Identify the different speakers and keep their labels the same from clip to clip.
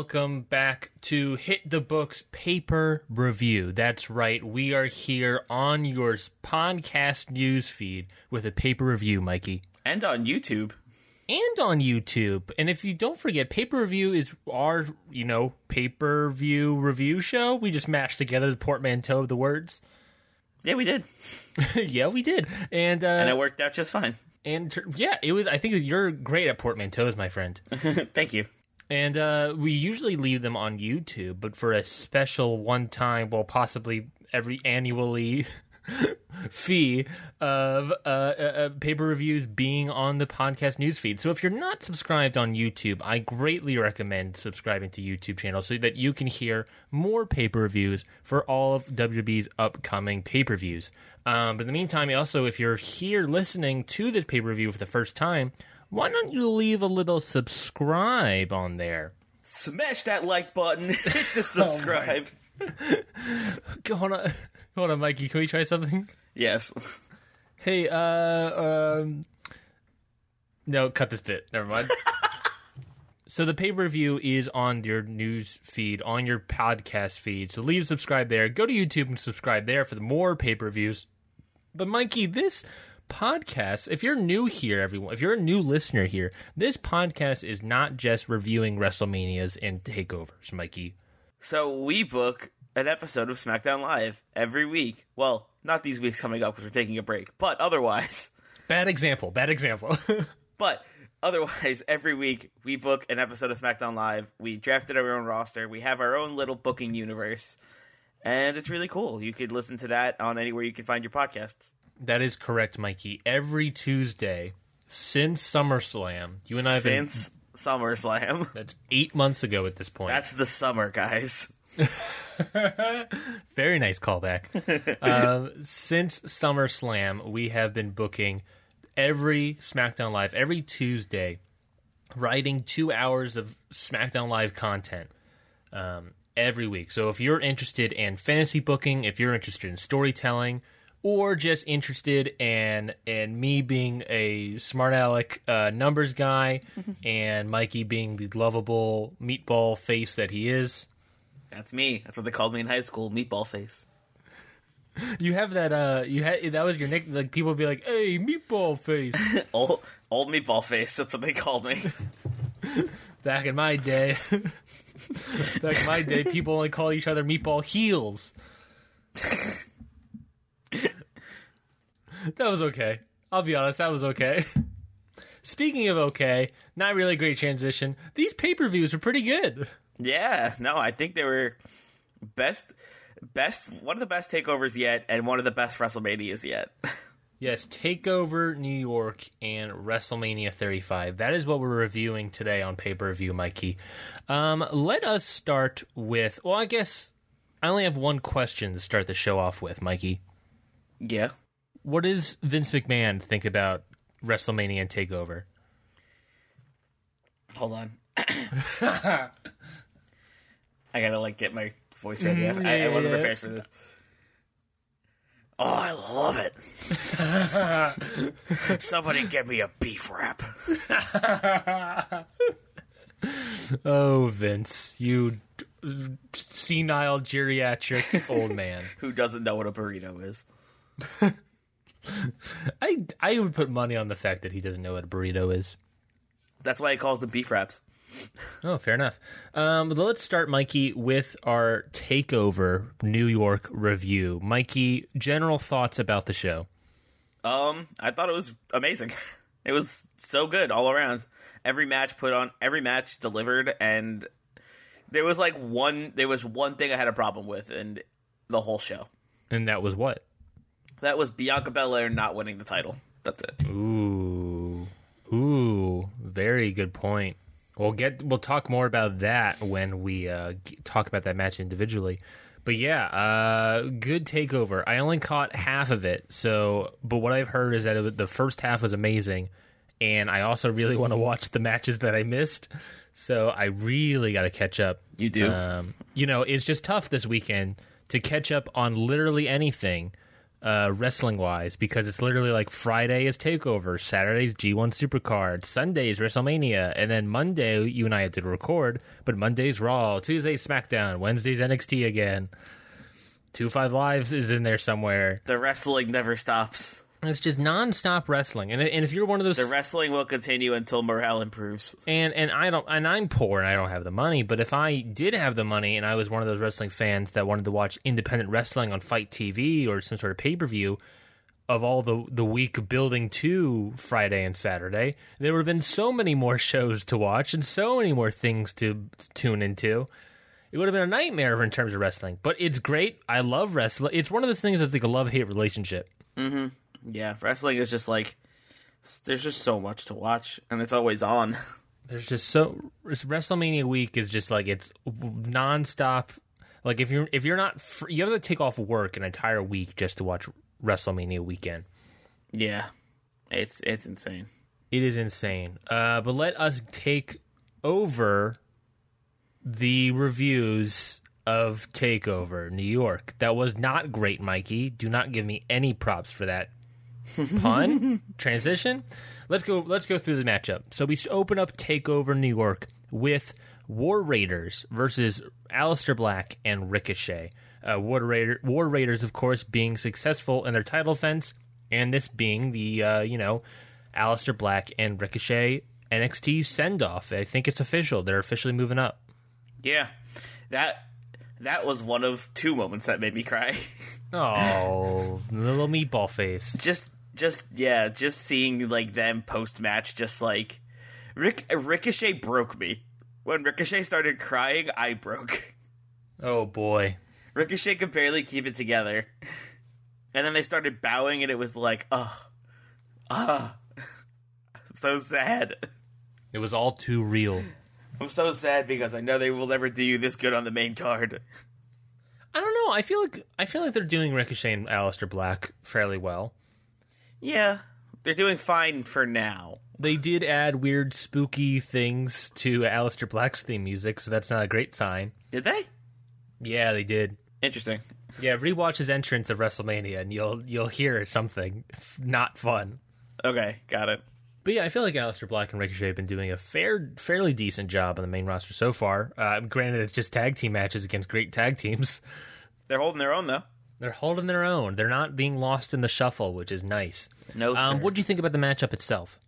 Speaker 1: Welcome back to Hit the Books Paper Review. That's right, we are here on your podcast news feed with a paper review, Mikey.
Speaker 2: and on YouTube.
Speaker 1: and on YouTube. And if you don't forget, Paper Review is our, you know, paper view review show. We just mashed together the portmanteau of the words.
Speaker 2: Yeah, we did,
Speaker 1: yeah, we did. And uh,
Speaker 2: and it worked out just fine.
Speaker 1: and yeah, it was. I think you're great at portmanteaus, my friend.
Speaker 2: Thank you.
Speaker 1: And uh, we usually leave them on YouTube, but for a special one time, well, possibly every annually fee of uh, uh, uh, paper reviews being on the podcast newsfeed. So if you're not subscribed on YouTube, I greatly recommend subscribing to YouTube channel so that you can hear more paper reviews for all of WWE's upcoming pay per views. Um, but in the meantime, also, if you're here listening to this pay per review for the first time, why don't you leave a little subscribe on there?
Speaker 2: Smash that like button. Hit the subscribe.
Speaker 1: Hold on, hold on, Mikey. Can we try something?
Speaker 2: yes.
Speaker 1: Hey, uh, um, no, cut this bit. Never mind. so the pay per view is on your news feed, on your podcast feed. So leave subscribe there. Go to YouTube and subscribe there for the more pay per views. But Mikey, this podcast, if you're new here, everyone, if you're a new listener here, this podcast is not just reviewing WrestleManias and takeovers, Mikey.
Speaker 2: So we book an episode of SmackDown Live every week. Well, not these weeks coming up because we're taking a break, but otherwise,
Speaker 1: Bad example. Bad example.
Speaker 2: but otherwise, every week we book an episode of SmackDown Live. We drafted our own roster. We have our own little booking universe, and it's really cool. You could listen to that on anywhere you can find your podcasts.
Speaker 1: That is correct, Mikey. Every Tuesday since SummerSlam, you and I have been.
Speaker 2: Since SummerSlam,
Speaker 1: That's eight months ago at this point.
Speaker 2: that's the summer, guys.
Speaker 1: Very nice callback. um, since SummerSlam, we have been booking every SmackDown Live, every Tuesday, writing two hours of SmackDown Live content um, every week. So if you're interested in fantasy booking, if you're interested in storytelling, or just interested in in me being a smart aleck uh, numbers guy and Mikey being the lovable meatball face that he is,
Speaker 2: That's me. That's what they called me in high school, meatball face.
Speaker 1: You have that. Uh, you had that was your nick. Like people would be like, "Hey, meatball face."
Speaker 2: Old, old meatball face. That's what they called me.
Speaker 1: Back in my day, back in my day, people only call each other meatball heels. that was okay. I'll be honest. That was okay. Speaking of okay, not really great transition. These pay per views are pretty good.
Speaker 2: yeah, no, I think they were best, best, one of the best takeovers yet, and one of the best WrestleManias yet.
Speaker 1: Yes, Takeover New York and WrestleMania 35. That is what we're reviewing today on pay per view, Mikey. Um, let us start with. Well, I guess I only have one question to start the show off with, Mikey.
Speaker 2: yeah.
Speaker 1: What does Vince McMahon think about WrestleMania and Takeover?
Speaker 2: Hold on. I gotta like get my voice ready. Mm, I, I wasn't prepared for this. Oh, I love it. Somebody get me a beef wrap.
Speaker 1: Oh, Vince, you d- senile geriatric old man.
Speaker 2: Who doesn't know what a burrito is?
Speaker 1: I I would put money on the fact that he doesn't know what a burrito is.
Speaker 2: That's why he calls them beef wraps.
Speaker 1: Oh, fair enough. Um, let's start, Mikey, with our takeover New York review. Mikey, general thoughts about the show.
Speaker 2: Um, I thought it was amazing. It was so good all around. Every match put on, every match delivered, and There was like one. There was one thing I had a problem with, and the whole show.
Speaker 1: And that was what?
Speaker 2: That was Bianca Belair not winning the title. That's it.
Speaker 1: Ooh, ooh, very good point. We'll get we'll talk more about that when we uh, talk about that match individually. But yeah, uh, good takeover. I only caught half of it, so but what I've heard is that it, the first half was amazing, and I also really want to watch the matches that I missed. So I really got to catch up.
Speaker 2: You do.
Speaker 1: Um, you know, it's just tough this weekend to catch up on literally anything uh, wrestling wise because it's literally like Friday is Takeover, Saturday's G1 Supercard, Sunday's WrestleMania, and then Monday you and I had to record, but Monday's Raw, Tuesday's SmackDown, Wednesday's NXT again. Two Five Lives is in there somewhere.
Speaker 2: The wrestling never stops.
Speaker 1: It's just nonstop wrestling, and and if you're one of those
Speaker 2: The wrestling will continue until morale improves.
Speaker 1: and and I don't and I'm poor and I don't have the money, but if I did have the money and I was one of those wrestling fans that wanted to watch independent wrestling on FITE TV or some sort of pay per view of all the the week building to Friday and Saturday, there would have been so many more shows to watch and so many more things to tune into. It would have been a nightmare in terms of wrestling, but it's great. I love wrestling. It's one of those things that's like a love hate relationship. Mm-hmm.
Speaker 2: Yeah, wrestling is just like there's just so much to watch, and it's always on.
Speaker 1: There's just so WrestleMania week is just like it's nonstop. Like if you're if you're not you have to take off work an entire week just to watch WrestleMania weekend.
Speaker 2: Yeah, it's it's insane.
Speaker 1: It is insane. Uh, but let us take over the reviews of Takeover New York. That was not great, Mikey. Do not give me any props for that pun transition. Let's go. Let's go through the matchup. So we open up Takeover New York with War Raiders versus Aleister Black and Ricochet. Uh, War Raider, War Raiders, of course, being successful in their title fence, and this being the uh, you know Aleister Black and Ricochet NXT send off. I think it's official. They're officially moving up.
Speaker 2: Yeah, that that was one of two moments that made me cry.
Speaker 1: Oh, little meatball face.
Speaker 2: just just yeah, just seeing like them post match, just like Rick Ricochet broke me. When Ricochet started crying, I broke.
Speaker 1: Oh boy.
Speaker 2: Ricochet could barely keep it together. And then they started bowing, and it was like, ugh, ugh. I'm so sad.
Speaker 1: It was all too real.
Speaker 2: I'm so sad because I know they will never do you this good on the main card.
Speaker 1: I don't know. I feel like I feel like they're doing Ricochet and Aleister Black fairly well.
Speaker 2: Yeah, they're doing fine for now.
Speaker 1: They did add weird, spooky things to Aleister Black's theme music, so that's not a great sign.
Speaker 2: Did they?
Speaker 1: Yeah, they did.
Speaker 2: Interesting.
Speaker 1: Yeah, rewatch his entrance of WrestleMania, and you'll you'll hear something not fun.
Speaker 2: Okay, got it.
Speaker 1: But yeah, I feel like Aleister Black and Ricochet have been doing a fair, fairly decent job on the main roster so far. Uh, granted, it's just tag team matches against great tag teams.
Speaker 2: They're holding their own though.
Speaker 1: They're holding their own. They're not being lost in the shuffle, which is nice.
Speaker 2: No,
Speaker 1: Um,
Speaker 2: sir.
Speaker 1: what do you think about the matchup itself?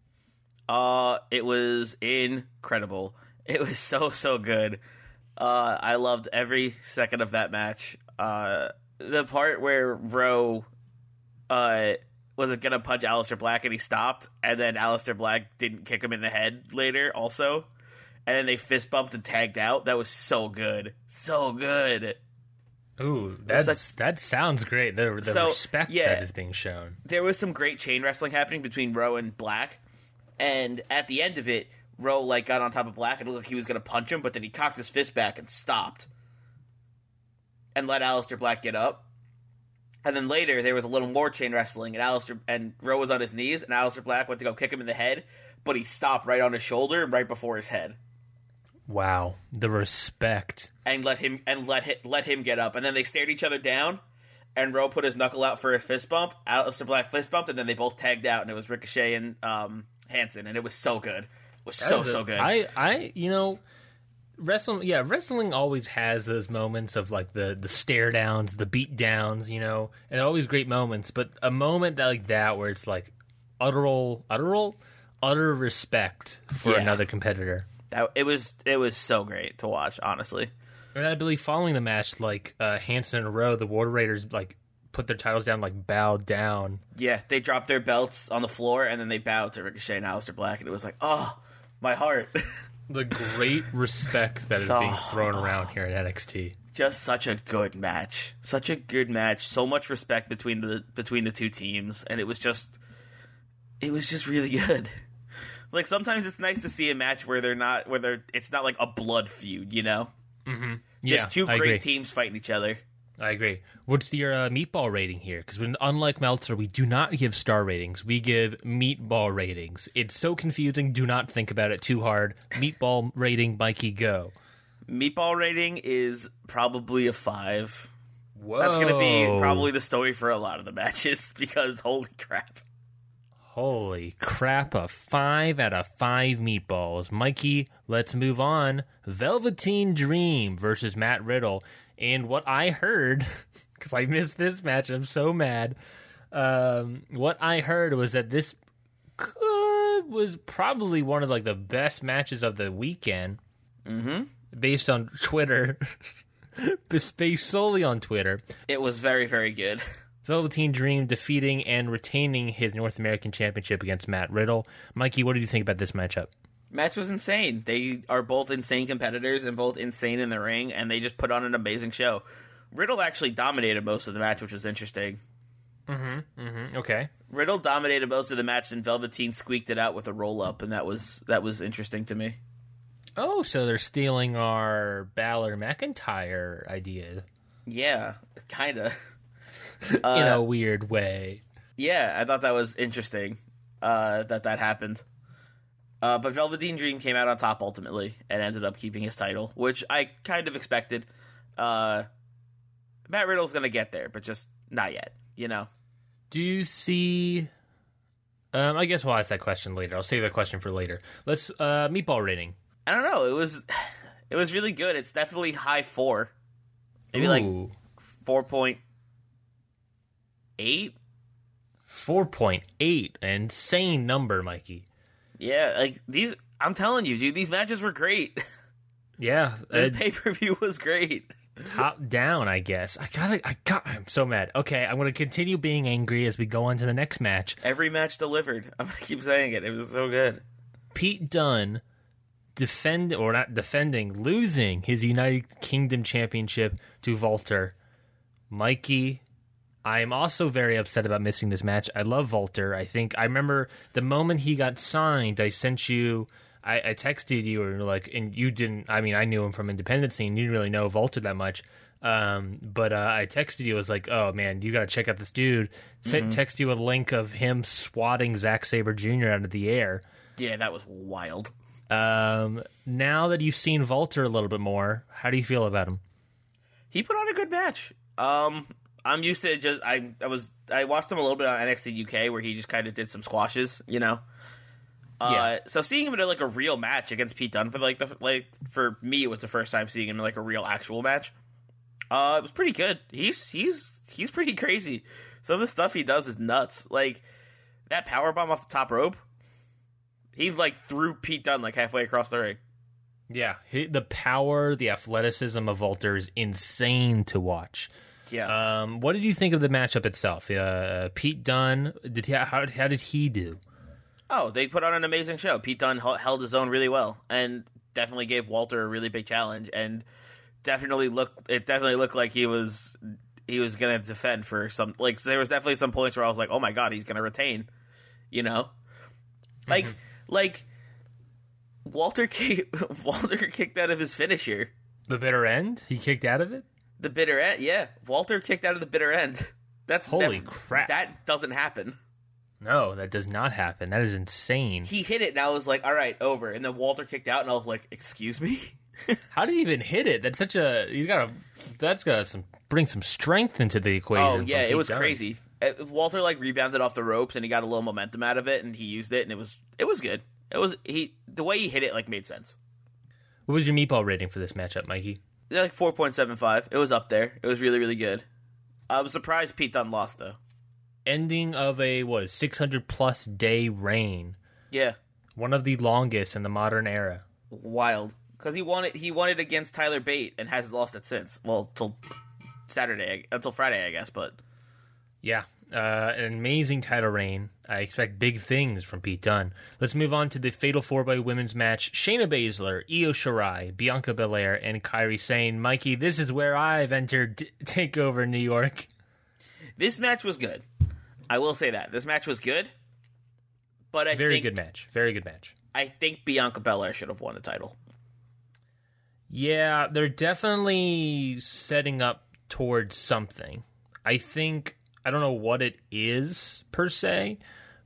Speaker 2: Uh, it was incredible. It was so so good. Uh, I loved every second of that match. Uh, the part where Rowe, uh, was gonna punch Aleister Black and he stopped, and then Aleister Black didn't kick him in the head later, also, and then they fist bumped and tagged out. That was so good, so good.
Speaker 1: Ooh, that's
Speaker 2: such-
Speaker 1: that sounds great. The, the
Speaker 2: So,
Speaker 1: respect
Speaker 2: yeah.
Speaker 1: that is being shown.
Speaker 2: there was some great chain wrestling happening between Rowe and Black, and at the end of it, Rowe like got on top of Black and looked like he was gonna punch him, but then he cocked his fist back and stopped, and let Aleister Black get up. And then later there was a little more chain wrestling, and Aleister and Rowe was on his knees, and Aleister Black went to go kick him in the head, but he stopped right on his shoulder right before his head,
Speaker 1: Wow, the respect.
Speaker 2: And let him and let him, let him get up. And then they stared each other down, and Rowe put his knuckle out for a fist bump. Aleister Black fist bumped, and then they both tagged out, and it was Ricochet and um, Hanson, and it was so good. It was so so good.
Speaker 1: I, I, you know, wrestling. Yeah, wrestling always has those moments of like the the stare downs, the beat downs. You know, and always great moments. But a moment that like that where it's like utteral, utteral, utter respect for
Speaker 2: Yeah.
Speaker 1: another competitor.
Speaker 2: That, it was it was so great to watch, honestly.
Speaker 1: And I believe following the match, like uh, Hanson and Rowe, the War Raiders like put their titles down, like bowed down.
Speaker 2: Yeah, they dropped their belts on the floor, and then they bowed to Ricochet and Aleister Black, and it was like, oh, my heart.
Speaker 1: The great respect that is being thrown around here at NXT.
Speaker 2: Just such a good match. Such a good match. So much respect between the between the two teams, and it was just, it was just really good. Like sometimes it's nice to see a match where they're not where they're it's not like a blood feud, you know.
Speaker 1: Yeah,
Speaker 2: Just two
Speaker 1: I
Speaker 2: great
Speaker 1: agree.
Speaker 2: teams fighting each other.
Speaker 1: I agree. What's your uh, meatball rating here? Because unlike Meltzer, we do not give star ratings. We give meatball ratings. It's so confusing. Do not think about it too hard. Meatball rating, Mikey, go.
Speaker 2: Meatball rating is probably a five.
Speaker 1: Whoa.
Speaker 2: That's going to be probably the story for a lot of the matches because holy crap.
Speaker 1: Holy crap, a five out of five meatballs. Mikey, let's move on. Velveteen Dream versus Matt Riddle. And what I heard, because I missed this match, I'm so mad. Um, what I heard was that this could, was probably one of like the best matches of the weekend. Mm-hmm. Based on Twitter, based solely on Twitter.
Speaker 2: It was very, very good.
Speaker 1: Velveteen Dream defeating and retaining his North American Championship against Matt Riddle. Mikey, what did you think about this matchup?
Speaker 2: Match was insane. They are both insane competitors and both insane in the ring, and they just put on an amazing show. Riddle actually dominated most of the match, which was interesting. Mhm. Mhm.
Speaker 1: Okay.
Speaker 2: Riddle dominated most of the match, and Velveteen squeaked it out with a roll up, and that was that was interesting to me.
Speaker 1: Oh, so they're stealing our Balor McIntyre idea
Speaker 2: Yeah, kind of.
Speaker 1: in a weird way.
Speaker 2: Yeah, I thought that was interesting uh, that that happened. Uh, but Velveteen Dream came out on top ultimately and ended up keeping his title, which I kind of expected. Uh, Matt Riddle's going to get there, but just not yet, you know?
Speaker 1: Do you see? Um, I guess we'll ask that question later. I'll save that question for later. Let's uh, meatball rating.
Speaker 2: I don't know. It was it was really good. It's definitely high four, maybe like four point eight.
Speaker 1: four point eight. Insane number, Mikey.
Speaker 2: Yeah, like these. I'm telling you, dude, these matches were great.
Speaker 1: Yeah,
Speaker 2: The
Speaker 1: uh,
Speaker 2: pay per view was great.
Speaker 1: top down. I guess I gotta. I got. I'm so mad. Okay, I'm gonna continue being angry as we go on to the next match.
Speaker 2: Every match delivered. I'm gonna keep saying it. It was so good.
Speaker 1: Pete Dunne defend or not defending, losing his United Kingdom Championship to Volter. Mikey, I am also very upset about missing this match. I love Volter. I think I remember the moment he got signed. I sent you. I, I texted you and like, and you didn't. I mean, I knew him from Independence and You didn't really know Volter that much. Um, but uh, I texted you. I was like, "Oh man, you got to check out this dude." Sent text you a link of him swatting Zack Sabre Jr. out of the air.
Speaker 2: Yeah, that was wild.
Speaker 1: Um, now that you've seen Volter a little bit more, how do you feel about him?
Speaker 2: He put on a good match. Um, I'm used to just I I was I watched him a little bit on NXT UK where he just kind of did some squashes, you know. Uh,
Speaker 1: Yeah.
Speaker 2: So seeing him in like a real match against Pete Dunne for like the like for me it was the first time seeing him in like a real actual match. Uh, it was pretty good. He's he's he's pretty crazy. Some of the stuff he does is nuts. Like that power bomb off the top rope. He like threw Pete Dunne like halfway across the ring.
Speaker 1: Yeah, he, the power, the athleticism of Volter is insane to watch.
Speaker 2: Yeah.
Speaker 1: Um, what did you think of the matchup itself? Uh, Pete Dunne, did he, how, how did he do?
Speaker 2: Oh, they put on an amazing show. Pete Dunne held his own really well, and definitely gave Walter a really big challenge, and definitely looked. It definitely looked like he was he was gonna defend for some. Like there was definitely some points where I was like, oh my god, he's gonna retain. You know, like like Walter kick, Walter kicked out of his finisher.
Speaker 1: The bitter end? He kicked out of it?
Speaker 2: The bitter end, yeah. Walter kicked out of the bitter end. That's
Speaker 1: Holy
Speaker 2: def-
Speaker 1: crap.
Speaker 2: That doesn't happen.
Speaker 1: No, that does not happen. That is insane.
Speaker 2: He hit it, and I was like, "All right, over." And then Walter kicked out, and I was like, "Excuse me."
Speaker 1: How did he even hit it? That's such a he's got to that's got some bring some strength into the equation.
Speaker 2: Oh yeah, it was
Speaker 1: Dunne.
Speaker 2: crazy. Uh, Walter like rebounded off the ropes, and he got a little momentum out of it, and he used it, and it was it was good. It was he the way he hit it like made sense.
Speaker 1: What was your meatball rating for this matchup, Mikey?
Speaker 2: Like four point seven five. It was up there. It was really really good. I was surprised Pete Dunne lost though.
Speaker 1: Ending of a what six hundred plus day reign,
Speaker 2: Yeah,
Speaker 1: one of the longest in the modern era.
Speaker 2: wild because he won it. He won it against Tyler Bate and hasn't lost it since. Well, till Saturday until Friday, I guess. But
Speaker 1: Yeah, Uh, an amazing title reign. I expect big things from Pete Dunne. Let's move on to the Fatal 4 Way Women's match. Shayna Baszler, Io Shirai, Bianca Belair, and Kairi Sane. Mikey, this is where I've entered TakeOver New York.
Speaker 2: This match was good. I will say that. This match was good. But I
Speaker 1: Very
Speaker 2: think,
Speaker 1: good match. Very good match.
Speaker 2: I think Bianca Belair should have won the title.
Speaker 1: Yeah, they're definitely setting up towards something. I think I don't know what it is per se,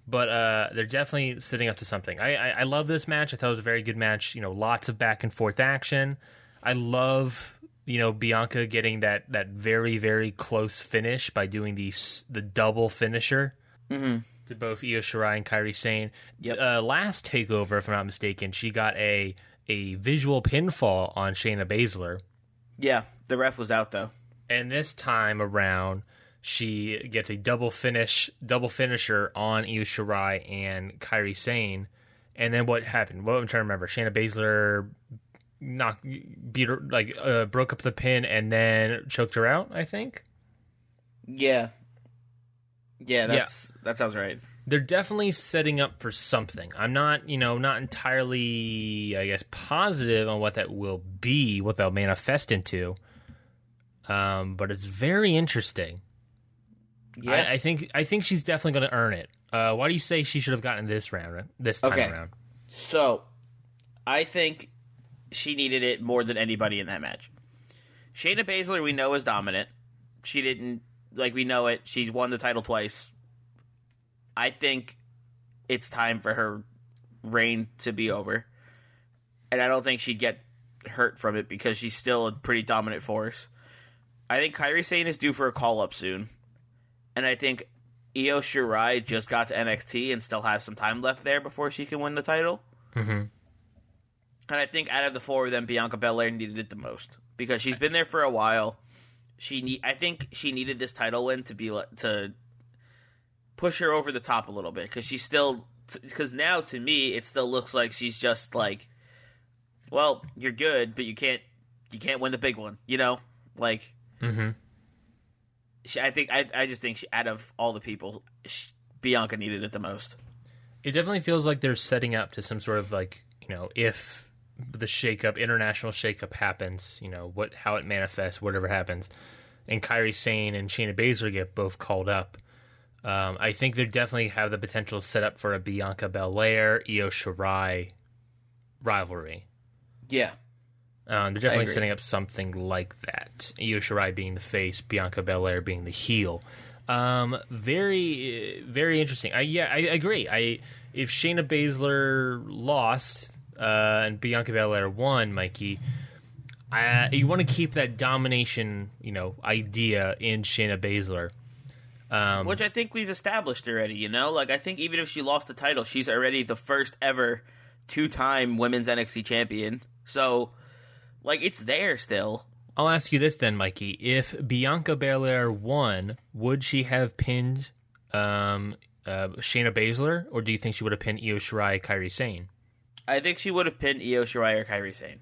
Speaker 1: but uh, they're definitely sitting up to something. I, I I love this match. I thought it was a very good match. You know, lots of back and forth action. I love you know Bianca getting that that very very close finish by doing the the double finisher to both Io Shirai and Kairi Sane.
Speaker 2: Yep.
Speaker 1: Uh, last takeover, if I'm not mistaken, she got a a visual pinfall on Shayna Baszler.
Speaker 2: Yeah, the ref was out though.
Speaker 1: And this time around, she gets a double finish, double finisher on Io Shirai and Kairi Sane. And then what happened? What I'm trying to remember. Shayna Baszler knocked, beat her, like uh, broke up the pin and then choked her out. I think
Speaker 2: Yeah. Yeah, that's that sounds right.
Speaker 1: they're definitely setting up for something. I'm not, you know, not entirely, I guess, positive on what that will be, what they'll manifest into. Um, but it's very interesting.
Speaker 2: Yeah.
Speaker 1: I, I think I think she's definitely going to earn it. Uh, why do you say she should have gotten this round this time
Speaker 2: Okay.
Speaker 1: around?
Speaker 2: So, I think she needed it more than anybody in that match. Shayna Baszler, we know, is dominant. She didn't like we know it. She's won the title twice. I think it's time for her reign to be over, and I don't think she'd get hurt from it because she's still a pretty dominant force. I think Kairi Sane is due for a call up soon, and I think Io Shirai just got to NXT and still has some time left there before she can win the title. Mm-hmm. And I think out of the four of them, Bianca Belair needed it the most because she's been there for a while. She need, I think she needed this title win to be to push her over the top a little bit because she's still because now to me it still looks like she's just like, well, you're good, but you can't you can't win the big one, you know, like.
Speaker 1: Mm-hmm.
Speaker 2: She, I think I, I just think she, out of all the people, she, Bianca needed it the most.
Speaker 1: It definitely feels like they're setting up to some sort of like you know if the shakeup, international shakeup happens, you know what how it manifests, whatever happens, and Kairi Sane and Shayna Baszler get both called up. Um, I think they definitely have the potential set up for a Bianca Belair, Io Shirai rivalry.
Speaker 2: Yeah,
Speaker 1: Um, they're definitely setting up something like that. Io Shirai being the face, Bianca Belair being the heel. Um, very, uh, very interesting. I, yeah, I agree. I if Shayna Baszler lost uh, and Bianca Belair won, Mikey, I, you want to keep that domination, you know, idea in Shayna Baszler. Um,
Speaker 2: which I think we've established already. You know, like I think even if she lost the title, she's already the first ever two-time women's NXT champion. So, like, it's there still.
Speaker 1: I'll ask you this then, Mikey. If Bianca Belair won, would she have pinned um, uh, Shayna Baszler, or do you think she would have pinned Io Shirai, Kairi Sane?
Speaker 2: I think she would have pinned Io Shirai or Kairi Sane.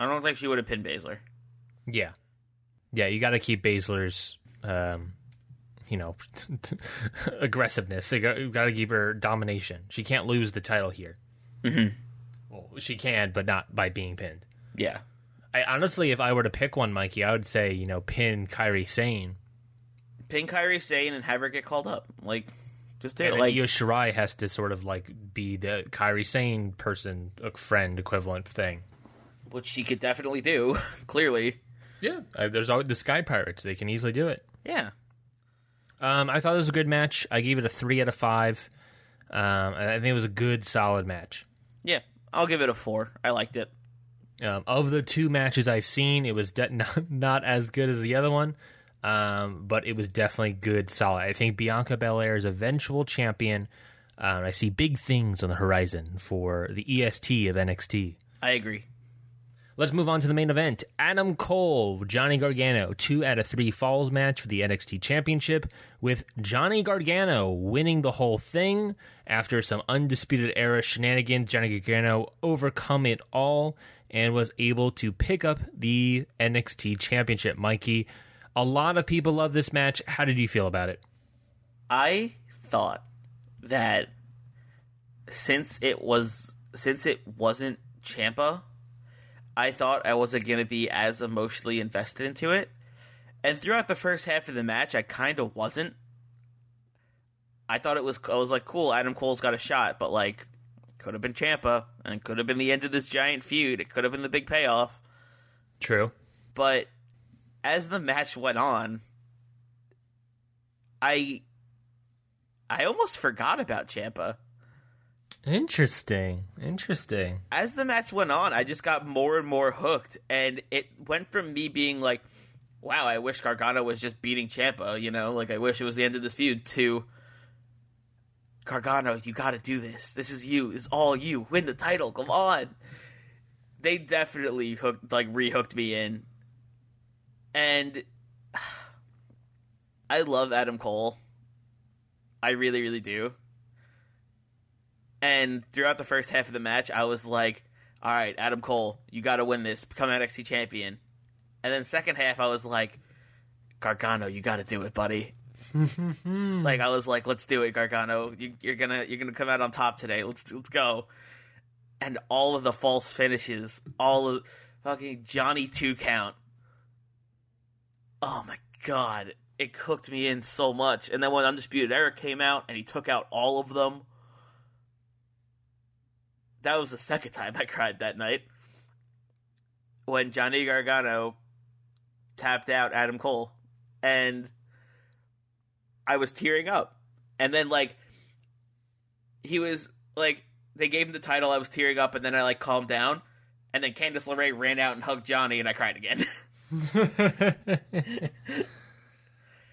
Speaker 2: I don't think she would have pinned Baszler.
Speaker 1: Yeah, yeah. You got to keep Baszler's, um, you know, aggressiveness. You got to keep her domination. She can't lose the title here. Mm-hmm. Well, she can, but not by being pinned.
Speaker 2: Yeah,
Speaker 1: I honestly, if I were to pick one, Mikey, I would say you know pin Kairi Sane.
Speaker 2: pin Kairi Sane and have her get called up. Like, just do it.
Speaker 1: And
Speaker 2: Like,
Speaker 1: Io Shirai has to sort of like be the Kairi Sane person, friend equivalent thing.
Speaker 2: which she could definitely do. Clearly,
Speaker 1: Yeah, uh, there's always the Sky Pirates; they can easily do it.
Speaker 2: yeah.
Speaker 1: Um, I thought it was a good match. I gave it a three out of five. Um, I think it was a good, solid match.
Speaker 2: Yeah, I'll give it a four. I liked it.
Speaker 1: Um, of the two matches I've seen, it was de- not, not as good as the other one, um, but it was definitely good, solid. I think Bianca Belair is eventual champion. Um, I see big things on the horizon for the EST of NXT.
Speaker 2: I agree.
Speaker 1: Let's move on to the main event. Adam Cole, Johnny Gargano, two out of three falls match for the NXT Championship, with Johnny Gargano winning the whole thing after some undisputed era shenanigans. Johnny Gargano overcome it all and was able to pick up the NXT Championship. Mikey, a lot of people love this match. How did you feel about it?
Speaker 2: I thought that since it was since it wasn't Ciampa, I thought I wasn't going to be as emotionally invested into it. And throughout the first half of the match, I kind of wasn't. I thought it was I was like, cool, Adam Cole's got a shot, but like could have been Ciampa and could have been the end of this giant feud. It could have been the big payoff.
Speaker 1: True.
Speaker 2: But as the match went on, I I almost forgot about Ciampa.
Speaker 1: Interesting. Interesting.
Speaker 2: As the match went on, I just got more and more hooked, and it went from me being like, "Wow, I wish Gargano was just beating Ciampa," you know, like I wish it was the end of this feud, to Gargano, you got to do this. This is you. Is all you. Win the title. Come on. They definitely hooked, like rehooked me in, and I love Adam Cole. I really, really do. And throughout the first half of the match, I was like, "All right, Adam Cole, you got to win this. Become NXT champion." And then second half, I was like, "Gargano, you got to do it, buddy." Like I was like, "Let's do it, Gargano. You, you're gonna you're gonna come out on top today. Let's let's go." And all of the false finishes, all of fucking Johnny two count. Oh my god, it cooked me in so much. And then when Undisputed Era came out and he took out all of them, that was the second time I cried that night. When Johnny Gargano tapped out Adam Cole. And I was tearing up. And then like he was like they gave him the title, I was tearing up, and then I like calmed down. And then Candice LeRae ran out and hugged Johnny and I cried again.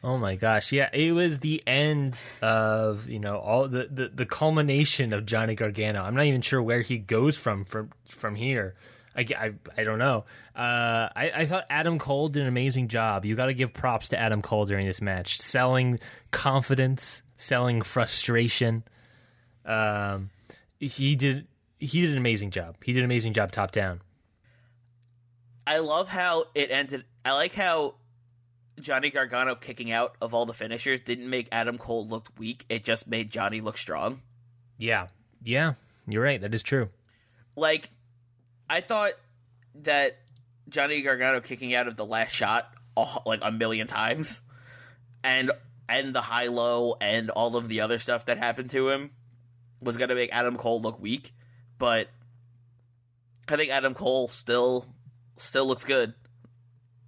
Speaker 1: Oh my gosh, yeah, it was the end of you know all the, the, the culmination of Johnny Gargano. I'm not even sure where he goes from from from here. I, I, I don't know. Uh, I, I thought Adam Cole did an amazing job. You got to give props to Adam Cole during this match, selling confidence, selling frustration. Um, he did he did an amazing job. He did an amazing job top down.
Speaker 2: I love how it ended. I like how Johnny Gargano kicking out of all the finishers didn't make Adam Cole look weak. It just made Johnny look strong.
Speaker 1: Yeah, yeah, you're right. That is true.
Speaker 2: Like, I thought that Johnny Gargano kicking out of the last shot like a million times, and and the high low and all of the other stuff that happened to him was gonna make Adam Cole look weak, but I think Adam Cole still still looks good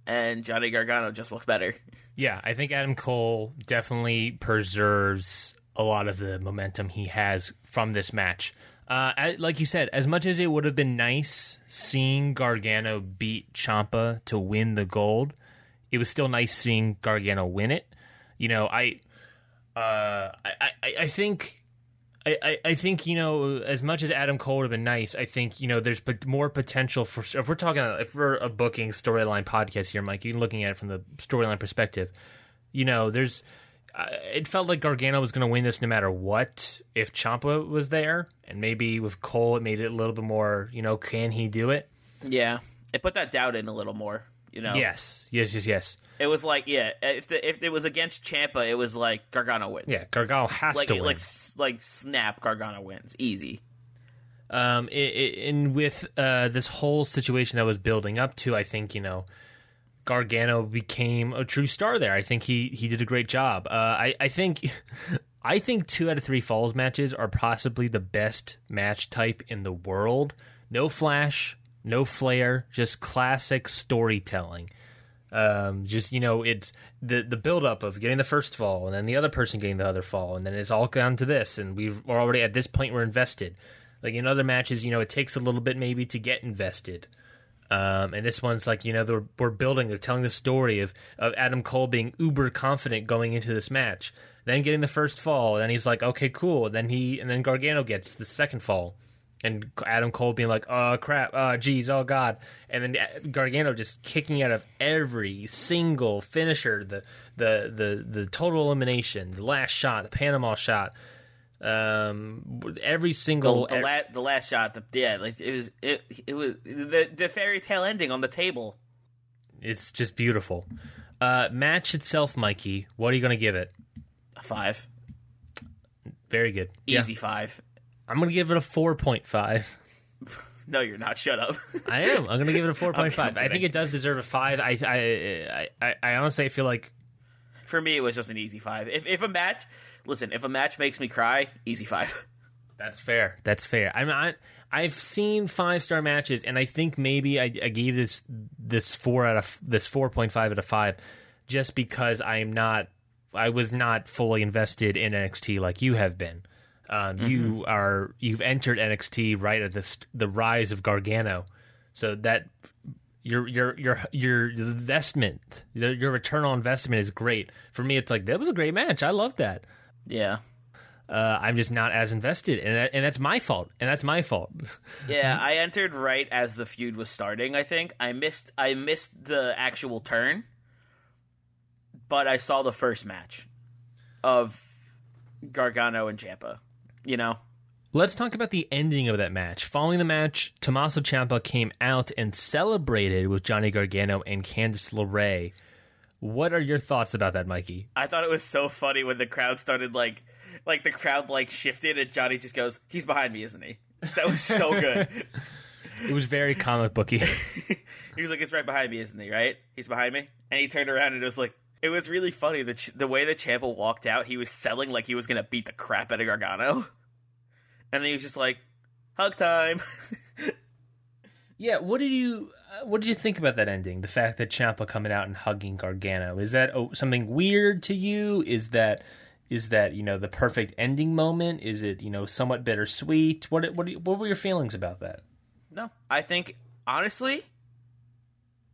Speaker 2: and Johnny Gargano just looks better.
Speaker 1: Yeah, I think Adam Cole definitely preserves a lot of the momentum he has from this match. Uh, like you said, as much as it would have been nice seeing Gargano beat Ciampa to win the gold, it was still nice seeing Gargano win it. You know, I, uh, I, I, I think I, I, think you know as much as Adam Cole would have been nice. I think you know there's more potential for if we're talking if we're a booking storyline podcast here, Mike. You're looking at it from the storyline perspective. You know, there's it felt like Gargano was going to win this no matter what if Ciampa was there, and maybe with Cole it made it a little bit more. You know, can he do it?
Speaker 2: Yeah, it put that doubt in a little more. You know.
Speaker 1: Yes. Yes. Yes. Yes.
Speaker 2: It was like, yeah, if the, if it was against Ciampa, it was like Gargano wins.
Speaker 1: Yeah, Gargano has
Speaker 2: like,
Speaker 1: to win.
Speaker 2: Like like snap, Gargano wins, easy.
Speaker 1: Um, it, it, and with uh, this whole situation that was building up to, I think you know, Gargano became a true star there. I think he he did a great job. Uh, I I think. I think two out of three falls matches are possibly the best match type in the world. No flash, no flair, just classic storytelling. Um, just you know, it's the the build up of getting the first fall, and then the other person getting the other fall, and then it's all gone to this, and we've we're already at this point we're invested. Like in other matches, you know, it takes a little bit maybe to get invested. Um, and this one's like you know they're, we're building, they're telling the story of of Adam Cole being uber confident going into this match, then getting the first fall, and then he's like, okay, cool. And then he and then Gargano gets the second fall. And Adam Cole being like, "Oh crap, oh geez, oh god," and then Gargano just kicking out of every single finisher, the the the the total elimination, the last shot, the Panama shot, um, every single
Speaker 2: the, the, la- the last shot, the, yeah, like it was it it was the the fairy tale ending on the table.
Speaker 1: It's just beautiful. Uh, match itself, Mikey. What are you going to give it?
Speaker 2: A five.
Speaker 1: Very good. Yeah.
Speaker 2: Easy five.
Speaker 1: I'm gonna give it a four point five.
Speaker 2: No, you're not. Shut up.
Speaker 1: I am. I'm gonna give it a four point five. I think it does deserve a five. I I I I, I honestly feel like
Speaker 2: For me, it was just an easy five. If if a match, listen, if a match makes me cry, easy five.
Speaker 1: That's fair. That's fair. I'm I, I've seen five star matches, and I think maybe I, I gave this this four out of this four point five out of five, just because I'm not I was not fully invested in NXT like you have been. Um, You are you've entered NXT right at the the rise of Gargano, so that your your your your investment your your return on investment is great. For me, it's like that was a great match. I love that
Speaker 2: Yeah.
Speaker 1: uh, I'm just not as invested, and that, and that's my fault, and that's my fault.
Speaker 2: Yeah, I entered right as the feud was starting. I think I missed I missed the actual turn, but I saw the first match of Gargano and Ciampa. You know,
Speaker 1: Let's talk about the ending of that match. Following the match, Tommaso Ciampa came out and celebrated with Johnny Gargano and Candice LeRae. What are your thoughts about that, Mikey?
Speaker 2: I thought it was so funny when the crowd started like, like the crowd like shifted and Johnny just goes, "He's behind me, isn't he?" That was so good.
Speaker 1: It was very comic booky.
Speaker 2: he was like, "It's right behind me, isn't he?" Right? He's behind me, and he turned around and it was like. It was really funny the ch- the way that Ciampa walked out. He was selling like he was gonna beat the crap out of Gargano, and then he was just like, "Hug time."
Speaker 1: yeah, what did you what did you think about that ending? The fact that Ciampa coming out and hugging Gargano is that oh, something weird to you? Is that is that you know the perfect ending moment? Is it you know somewhat bittersweet? What what what were your feelings about that?
Speaker 2: No, I think honestly,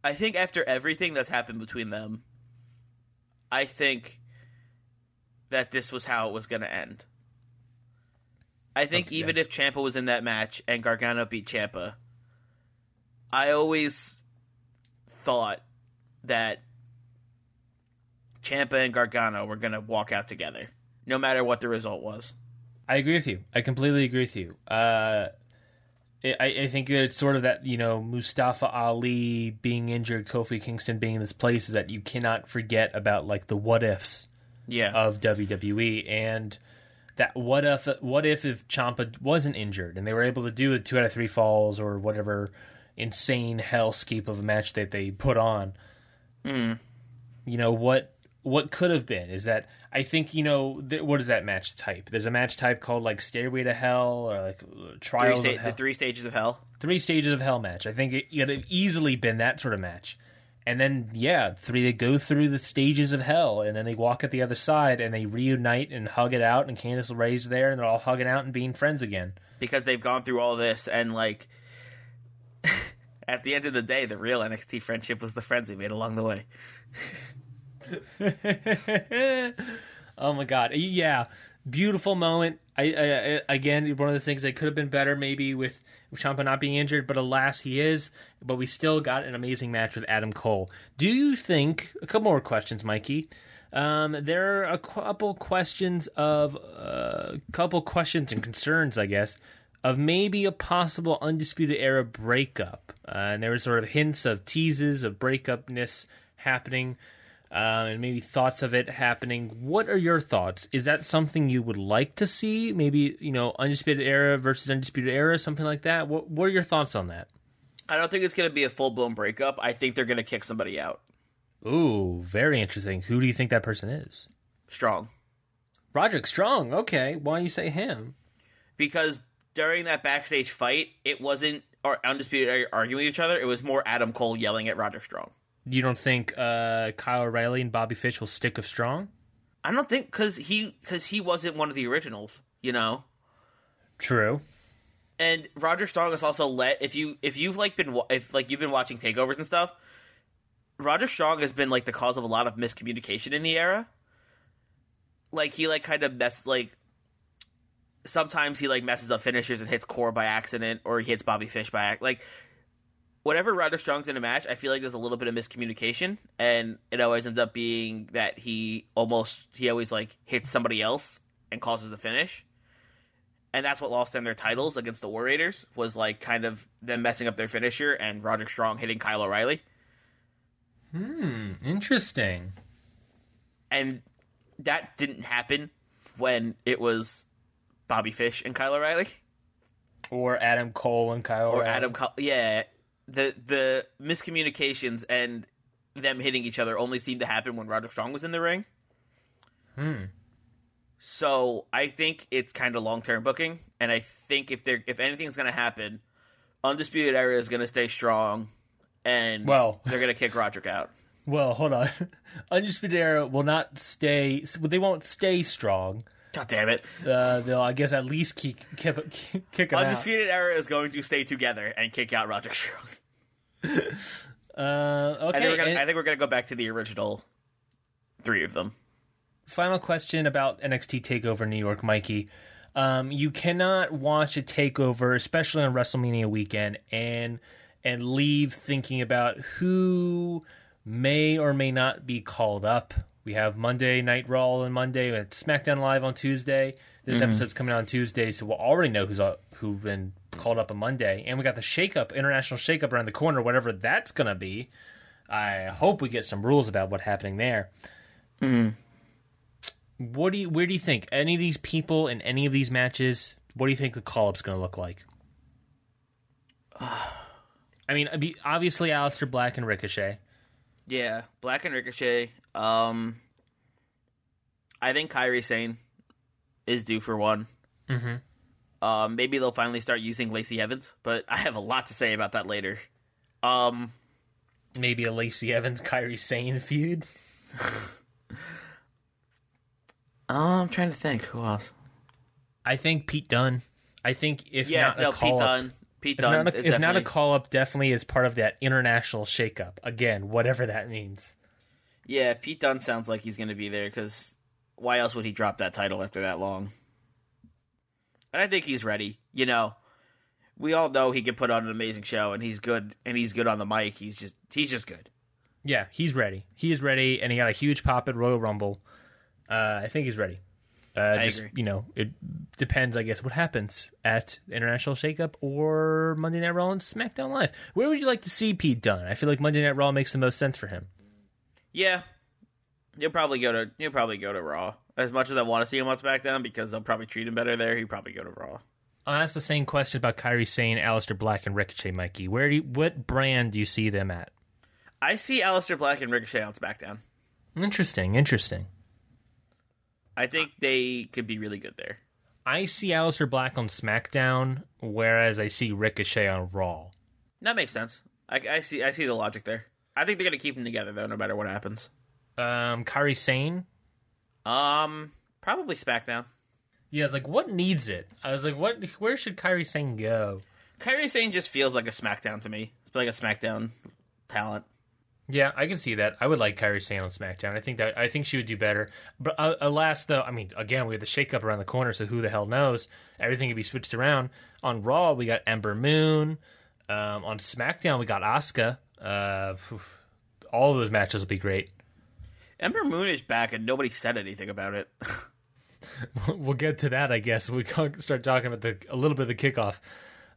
Speaker 2: I think after everything that's happened between them, I think that this was how it was going to end. I think
Speaker 1: Okay.
Speaker 2: even if Ciampa was in that match and Gargano beat Ciampa, I always thought that Ciampa and Gargano were going to walk out together, no matter what the result was.
Speaker 1: I agree with you. I completely agree with you. Uh, I, I think that it's sort of that you know Mustafa Ali being injured, Kofi Kingston being in this place is that you cannot forget about like the what ifs
Speaker 2: Yeah.
Speaker 1: of WWE and that what if what if if Ciampa wasn't injured and they were able to do a two out of three falls or whatever insane hellscape of a match that they put on. You know what what could have been is that I think you know th- what is that match type? There's a match type called like Stairway to Hell or like uh,
Speaker 2: three sta-
Speaker 1: of Hell
Speaker 2: the three stages of hell.
Speaker 1: three stages of hell match. I think it could have easily been that sort of match. And then yeah, three they go through the stages of hell and then they walk at the other side and they reunite and hug it out and Candice LeRae's there and they're all hugging out and being friends again.
Speaker 2: because they've gone through all this and like at the end of the day the real NXT friendship was the friends we made along the way.
Speaker 1: oh my god, yeah, beautiful moment. I, I, I again one of the things that could have been better maybe with Ciampa not being injured, but alas he is. But we still got an amazing match with Adam Cole. Do you think a couple more questions, Mikey? Um, there are a couple questions of a uh, couple questions and concerns, I guess, of maybe a possible undisputed era breakup. Uh, and there were sort of hints of teases of breakupness happening uh, and maybe thoughts of it happening. What are your thoughts? Is that something you would like to see? Maybe you know, undisputed era versus undisputed era, something like that. What What are your thoughts on that?
Speaker 2: I don't think it's going to be a full blown breakup. I think they're going to kick somebody out.
Speaker 1: Ooh, very interesting. Who do you think that person is?
Speaker 2: Strong.
Speaker 1: Roderick Strong. Okay, why you say him?
Speaker 2: Because during that backstage fight, it wasn't or undisputed Era arguing with each other. It was more Adam Cole yelling at Roger Strong.
Speaker 1: You don't think uh, Kyle O'Reilly and Bobby Fish will stick with Strong?
Speaker 2: I don't think because he because he wasn't one of the originals, you know.
Speaker 1: True.
Speaker 2: and Roger Strong has also let if you if you've like been if like you've been watching takeovers and stuff, Roger Strong has been like the cause of a lot of miscommunication in the era. Like he like kind of messed like sometimes he like messes up finishers and hits Core by accident or he hits Bobby Fish by like whatever Roger Strong's in a match, I feel like there's a little bit of miscommunication and it always ends up being that he almost he always like hits somebody else and causes a finish and that's what lost them their titles against the War Raiders was like kind of them messing up their finisher and Roderick Strong hitting Kyle O'Reilly.
Speaker 1: Hmm, interesting.
Speaker 2: And that didn't happen when it was Bobby Fish and Kyle O'Reilly
Speaker 1: Or Adam Cole and Kyle
Speaker 2: or
Speaker 1: O'Reilly.
Speaker 2: Adam. Col- yeah, the the miscommunications and them hitting each other only seemed to happen when Roderick Strong was in the ring.
Speaker 1: Hmm.
Speaker 2: So I think it's kind of long term booking, and I think if there if anything's going to happen, Undisputed Era is going to stay strong, and
Speaker 1: Well-
Speaker 2: they're going to kick Roderick out.
Speaker 1: Well, hold on. Undisputed Era will not stay. They won't stay strong.
Speaker 2: God damn it!
Speaker 1: Uh, they'll, I guess, at least kick kick, kick them out.
Speaker 2: Undisputed Era is going to stay together and kick out Roderick Strong.
Speaker 1: Uh,
Speaker 2: I
Speaker 1: okay.
Speaker 2: think gonna,
Speaker 1: and
Speaker 2: I think we're going to go back to the original three of them.
Speaker 1: final question about NXT Takeover New York, Mikey. Um, you cannot watch a takeover, especially on WrestleMania weekend, and and leave thinking about who may or may not be called up. We have Monday Night Raw on Monday, and SmackDown Live on Tuesday. This episode's coming out on Tuesday, so we'll already know who's uh, who's been called up on Monday, and we got the shakeup, international shakeup around the corner, whatever that's gonna be. I hope we get some rules about what's happening there what do you where do you think any of these people in any of these matches what do you think the call up's going to look like i mean I mean, obviously Aleister black and ricochet
Speaker 2: Yeah, Black and Ricochet. Um, I think Kairi Sane is due for one. Mm-hmm. Um, maybe they'll finally start using Lacey Evans, but I have a lot to say about that later. Um,
Speaker 1: maybe a lacey evans kairi sane feud
Speaker 2: oh, I'm trying to think who else.
Speaker 1: i think pete dunne i think if
Speaker 2: Yeah,
Speaker 1: not
Speaker 2: no,
Speaker 1: a call
Speaker 2: Pete
Speaker 1: up
Speaker 2: Dunne. Pete
Speaker 1: if,
Speaker 2: Dunne.
Speaker 1: not a, if not a call up definitely is part of that international shakeup again whatever that means
Speaker 2: Yeah, Pete Dunne sounds like he's going to be there because why else would he drop that title after that long? And I think he's ready. You know, we all know he can put on an amazing show, and he's good, and he's good on the mic. He's just he's just good.
Speaker 1: yeah he's ready he is ready and he got a huge pop at royal rumble uh, i think he's ready uh, just
Speaker 2: agree.
Speaker 1: you know, it depends, I guess, what happens at International Shakeup or Monday Night Raw and SmackDown Live. Where would you like to see Pete Dunne? I feel like Monday Night Raw makes the most sense for him.
Speaker 2: Yeah, he'll probably go to he'll probably go to Raw. As much as I want to see him on SmackDown because they'll probably treat him better there, he'll probably go to Raw.
Speaker 1: I'll ask the same question about Kairi Sane, Aleister Black, and Ricochet, Mikey. Where do you, what brand do you see them at?
Speaker 2: I see Aleister Black and Ricochet on SmackDown.
Speaker 1: Interesting, interesting.
Speaker 2: I think they could be really good there.
Speaker 1: I see Aleister Black on SmackDown, whereas I see Ricochet on Raw.
Speaker 2: That makes sense. I, I see I see the logic there. I think they're gonna keep them together though, no matter what happens.
Speaker 1: Um, Kairi Sane,
Speaker 2: Um, probably SmackDown.
Speaker 1: yeah, it's like what needs it? I was like, what? Where should Kairi Sane go?
Speaker 2: Kairi Sane just feels like a SmackDown to me. It's like a SmackDown talent.
Speaker 1: Yeah, I can see that. I would like Kairi Sane on SmackDown. I think that I think she would do better. But uh, alas, though, I mean, again, we have the shakeup around the corner, so who the hell knows? Everything could be switched around. On Raw, we got Ember Moon. Um, on SmackDown, we got Asuka. Uh, all of those matches will be great.
Speaker 2: Ember Moon is back, and nobody said anything about it.
Speaker 1: we'll get to that, I guess. We can start talking about the a little bit of the kickoff.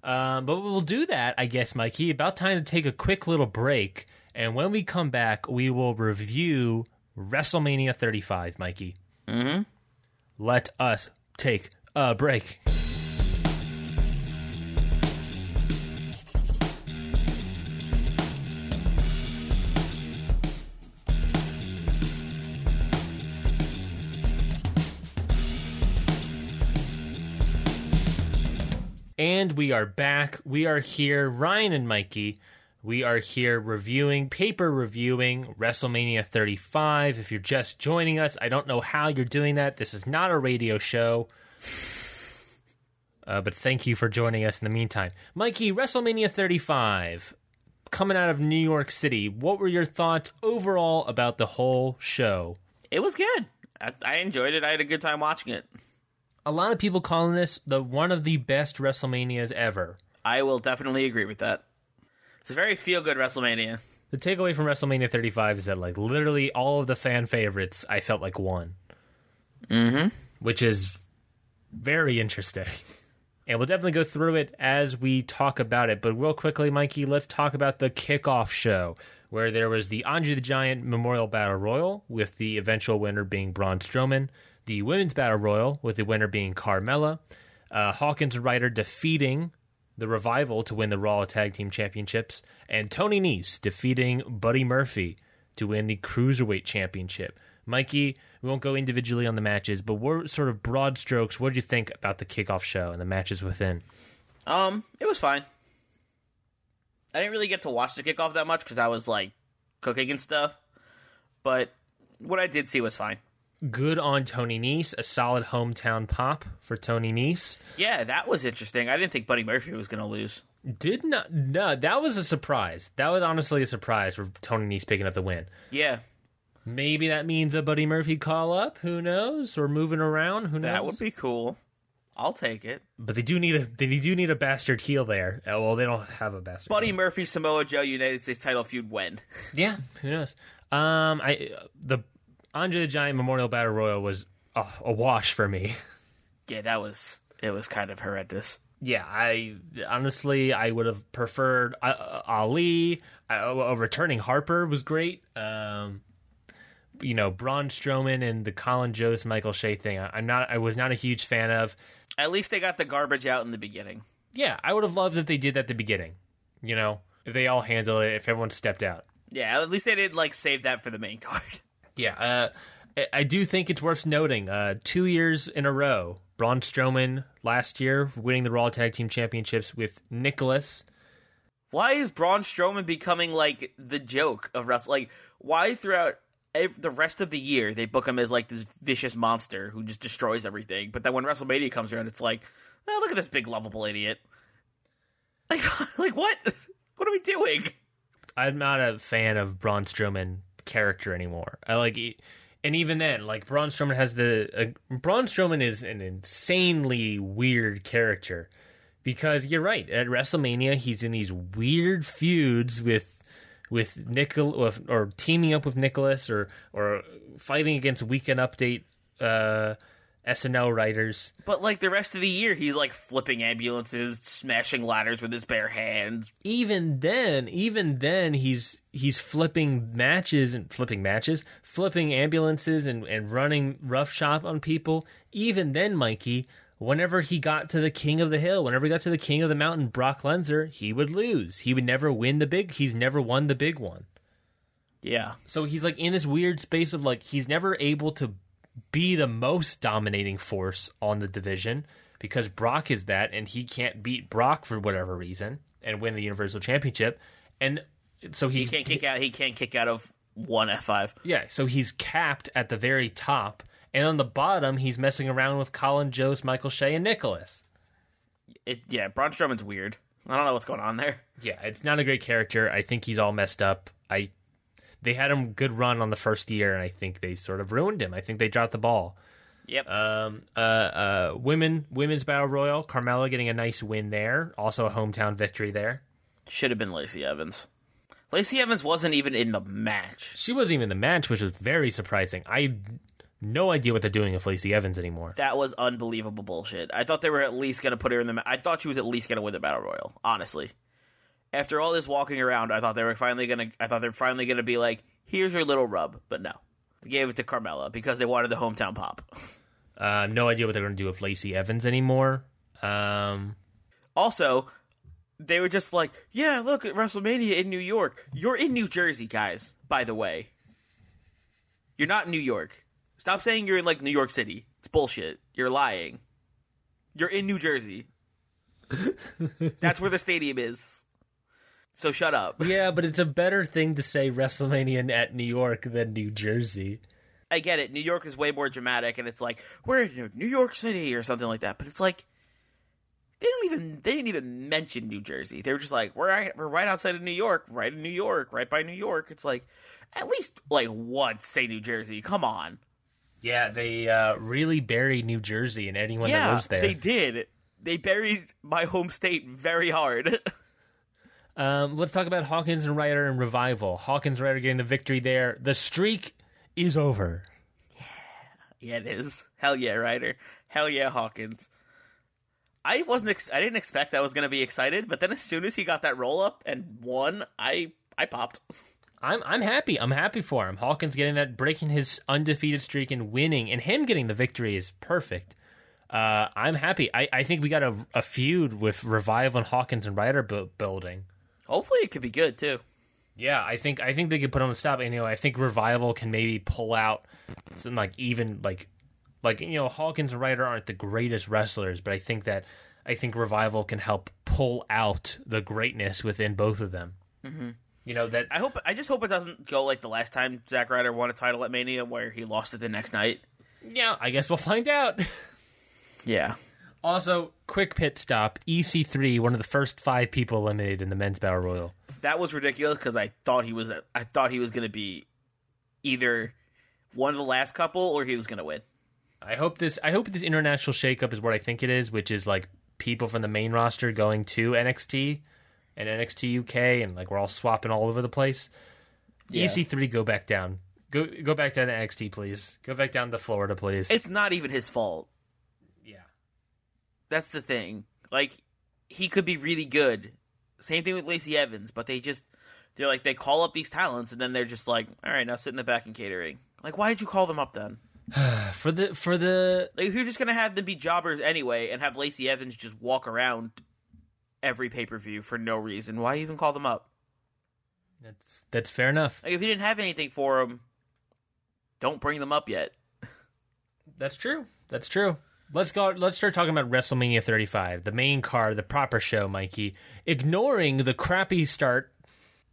Speaker 1: Um, but we'll do that, I guess, Mikey. About time to take a quick little break, and when we come back, we will review WrestleMania 35, Mikey. Mm-hmm. Let us take a break. And we are back. We are here, Ryan and Mikey. We are here reviewing, paper reviewing WrestleMania 35. If you're just joining us, I don't know how you're doing that. This is not a radio show. Uh, but thank you for joining us in the meantime. Mikey, WrestleMania 35, coming out of New York City. What were your thoughts overall about the whole show?
Speaker 2: it was good. I, I enjoyed it. I had a good time watching it.
Speaker 1: A lot of people calling this the one of the best WrestleManias ever.
Speaker 2: I will definitely agree with that. It's a very feel good WrestleMania.
Speaker 1: The takeaway from WrestleMania 35 is that like literally all of the fan favorites I felt like won. Mm-hmm. Which is very interesting. And we'll definitely go through it as we talk about it. But real quickly, Mikey, let's talk about the kickoff show, where there was the Andre the Giant Memorial Battle Royal, with the eventual winner being Braun Strowman, the Women's Battle Royal, with the winner being Carmella, Uh, Hawkins and Ryder defeating the Revival to win the Raw Tag Team Championships, and Tony Nese defeating Buddy Murphy to win the Cruiserweight Championship. Mikey, we won't go individually on the matches, but what sort of broad strokes, what did you think about the kickoff show and the matches within?
Speaker 2: Um, it was fine. I didn't really get to watch the kickoff that much because I was like cooking and stuff. But what I did see was fine.
Speaker 1: Good on Tony Nese, a solid hometown pop for Tony Nese.
Speaker 2: Yeah, that was interesting. I didn't think Buddy Murphy was going to lose.
Speaker 1: Did not, no, that was a surprise. That was honestly a surprise for Tony Nese picking up the win.
Speaker 2: Yeah,
Speaker 1: Maybe that means a Buddy Murphy call up. Who knows? Or moving around. Who knows?
Speaker 2: that would be cool. I'll take it.
Speaker 1: But they do need a they do need a bastard heel there. Uh, Well, they don't have a bastard.
Speaker 2: Buddy Murphy, Samoa Joe, United States title feud when?
Speaker 1: Yeah, who knows? Um, I the Andre the Giant Memorial Battle Royal was a, a wash for me.
Speaker 2: Yeah, that was it. Was kind of horrendous.
Speaker 1: Yeah, I honestly I would have preferred uh, uh, Ali. Uh, returning Harper was great. Um, you know Braun Strowman and the Colin Jost Michael Che thing. I, I'm not. I was not a huge fan of.
Speaker 2: At least they got the garbage out in the beginning.
Speaker 1: Yeah, I would have loved if they did that at the beginning. You know, if they all handle it, if everyone stepped out.
Speaker 2: Yeah, at least they didn't like save that for the main card.
Speaker 1: Yeah, uh, I- do think it's worth noting. Uh, two years in a row, Braun Strowman last year winning the Raw Tag Team Championships with Nicholas.
Speaker 2: Why is Braun Strowman becoming like the joke of wrestling? Like, why throughout the rest of the year they book him as like this vicious monster who just destroys everything? But then when WrestleMania comes around, it's like, oh, look at this big lovable idiot. Like, like what? What are we doing?
Speaker 1: I'm not a fan of Braun Strowman character anymore. I like, and even then, like Braun Strowman has the uh, Braun Strowman is an insanely weird character because you're right. At WrestleMania, he's in these weird feuds with with Nicol or teaming up with Nicholas or or fighting against Weekend Update uh, SNL writers.
Speaker 2: But like the rest of the year, he's like flipping ambulances, smashing ladders with his bare hands.
Speaker 1: even then, even then, he's he's flipping matches and flipping matches, flipping ambulances and and running roughshod on people. Even then, Mikey, whenever he got to the king of the hill, whenever he got to the king of the mountain, Brock Lesnar, he would lose. He would never win the big. He's never won the big one.
Speaker 2: Yeah,
Speaker 1: So he's like in this weird space of like he's never able to be the most dominating force on the division because Brock is that and he can't beat Brock for whatever reason and win the Universal Championship. And so
Speaker 2: he
Speaker 1: he's
Speaker 2: can't kick out. He can't kick out of one F five.
Speaker 1: yeah, so he's capped at the very top and on the bottom he's messing around with Colin Jost, Michael Che and Nicholas.
Speaker 2: It yeah, Braun Strowman's weird. I don't know what's going on there.
Speaker 1: Yeah, it's not a great character. I think he's all messed up. I they had him good run on the first year, and I think they sort of ruined him. I think they dropped the ball.
Speaker 2: Yep.
Speaker 1: Um, uh, uh, women women's battle royal. Carmella getting a nice win there. Also a hometown victory there.
Speaker 2: Should have been Lacey Evans. Lacey Evans wasn't even in the match.
Speaker 1: She wasn't even in the match, which was very surprising. I no idea what they're doing with Lacey Evans anymore.
Speaker 2: That was unbelievable bullshit. I thought they were at least going to put her in the. Ma- I thought she was at least going to win the battle royal. Honestly, after all this walking around, I thought they were finally going to. I thought they were finally to be like, "Here's your little rub," but no, they gave it to Carmella because they wanted the hometown pop.
Speaker 1: Uh, no idea what they're going to do with Lacey Evans anymore. Um,
Speaker 2: Also, they were just like, "Yeah, look at WrestleMania in New York. You're in New Jersey, guys. By the way, you're not in New York. Stop saying you're in like New York City. It's bullshit. You're lying. You're in New Jersey. That's where the stadium is. So shut up.
Speaker 1: yeah, but it's a better thing to say WrestleMania at New York than New Jersey.
Speaker 2: I get it. New York is way more dramatic, and it's like we're in New York City or something like that. But it's like they don't even they didn't even mention New Jersey. They were just like we're right, we're right outside of New York, right in New York, right by New York. It's like at least like once say New Jersey. Come on.
Speaker 1: Yeah, they uh, really buried New Jersey and anyone that lives there.
Speaker 2: they did. They buried my home state very hard.
Speaker 1: Um, let's talk about Hawkins and Ryder and Revival. Hawkins and Ryder getting the victory there. The streak is over.
Speaker 2: yeah, it is. Hell yeah, Ryder. Hell yeah, Hawkins. I wasn't. Ex- I didn't expect I was going to be excited, but then as soon as he got that roll up and won, I I popped.
Speaker 1: I'm I'm happy. I'm happy for him. Hawkins getting that, breaking his undefeated streak and winning, and him getting the victory is perfect. Uh, I'm happy. I, I think we got a, a feud with Revival and Hawkins and Ryder bu- building.
Speaker 2: Hopefully, it could be good too.
Speaker 1: Yeah, I think I think they could put on a stop. And, you know, I think Revival can maybe pull out some like even like like you know Hawkins and Ryder aren't the greatest wrestlers, but I think that I think Revival can help pull out the greatness within both of them. Mm-hmm. You know that
Speaker 2: I hope. I just hope it doesn't go like the last time Zack Ryder won a title at Mania, where he lost it the next night.
Speaker 1: yeah, I guess we'll find out.
Speaker 2: Yeah.
Speaker 1: Also, quick pit stop. EC3, one of the first five people eliminated in the men's battle royal.
Speaker 2: that was ridiculous because I thought he was I thought he was going to be either one of the last couple or he was going to win.
Speaker 1: I hope this. I hope this international shakeup is what I think it is, which is like people from the main roster going to NXT and NXT UK, and like we're all swapping all over the place.
Speaker 2: Yeah.
Speaker 1: EC3, go back down. Go go back down to NXT, please. Go back down to Florida, please.
Speaker 2: It's not even his fault. That's the thing. Like he could be really good. Same thing with Lacey Evans, but they just they're like they call up these talents and then they're just like, all right, now sit in the back and catering. Like, why did you call them up then?
Speaker 1: for the for the
Speaker 2: Like, if you're just gonna have them be jobbers anyway and have Lacey Evans just walk around every pay per view for no reason, why even call them up?
Speaker 1: that's that's fair enough.
Speaker 2: Like, if you didn't have anything for them, don't bring them up yet.
Speaker 1: That's true. That's true. Let's go. Let's start talking about WrestleMania 35, the main card, the proper show, Mikey. Ignoring the crappy start,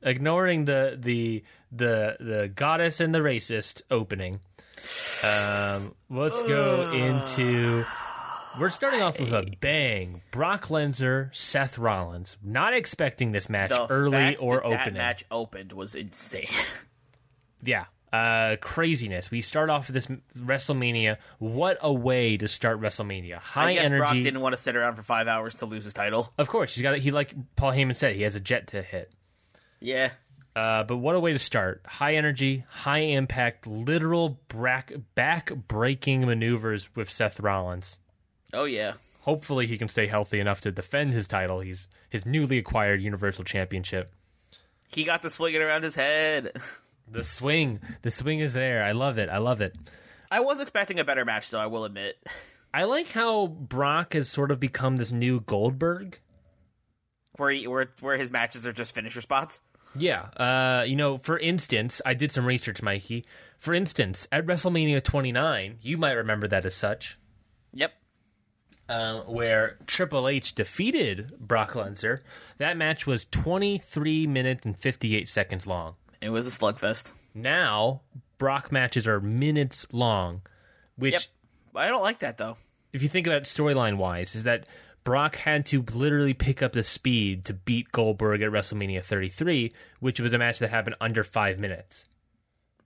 Speaker 1: ignoring the the the the goddess and the racist opening. Um, let's go into. We're starting off with a bang. Brock Lesnar, Seth Rollins. Not expecting this match
Speaker 2: The
Speaker 1: early or
Speaker 2: that, that match opened was insane.
Speaker 1: Yeah. Uh, craziness. We start off with this WrestleMania. What a way to start WrestleMania. High
Speaker 2: I guess
Speaker 1: energy.
Speaker 2: Brock didn't want to sit around for five hours to lose his title.
Speaker 1: Of course, he's got. He like Paul Heyman said, he has a jet to hit.
Speaker 2: Yeah,
Speaker 1: Uh, but what a way to start! High energy, high impact, literal back back breaking maneuvers with Seth Rollins.
Speaker 2: oh yeah.
Speaker 1: Hopefully, he can stay healthy enough to defend his title. He's his newly acquired Universal Championship.
Speaker 2: He got to swing it around his head.
Speaker 1: The swing, the swing is there. I love it. I love it.
Speaker 2: I was expecting a better match, though. I will admit.
Speaker 1: I like how Brock has sort of become this new Goldberg.
Speaker 2: Where he, where where his matches are just finisher spots.
Speaker 1: Yeah. Uh, you know, for instance, I did some research, Mikey. For instance, at WrestleMania 29, you might remember that as such,
Speaker 2: Yep.
Speaker 1: uh, where Triple H defeated Brock Lesnar. That match was 23 minutes and 58 seconds long.
Speaker 2: It was a slugfest.
Speaker 1: Now, Brock matches are minutes long, which,
Speaker 2: Yep. I don't like that though.
Speaker 1: if you think about it storyline wise, is that Brock had to literally pick up the speed to beat Goldberg at WrestleMania 33, which was a match that happened under five minutes.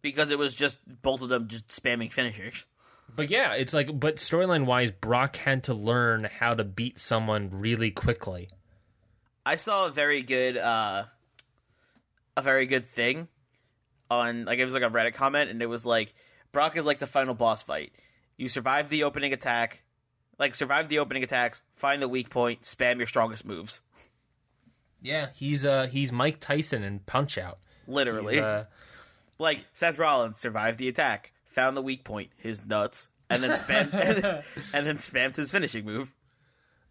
Speaker 2: Because it was just both of them just spamming finishers.
Speaker 1: But yeah, it's like, but storyline wise, Brock had to learn how to beat someone really quickly.
Speaker 2: I saw a very good uh a very good thing on like it was like a Reddit comment and it was like Brock is like the final boss fight. You survive the opening attack, like survive the opening attacks, find the weak point, spam your strongest moves.
Speaker 1: Yeah, he's uh he's Mike Tyson in Punch Out.
Speaker 2: Literally.
Speaker 1: Uh,
Speaker 2: like Seth Rollins survived the attack, found the weak point, his nuts, and then spam and then spammed his finishing move.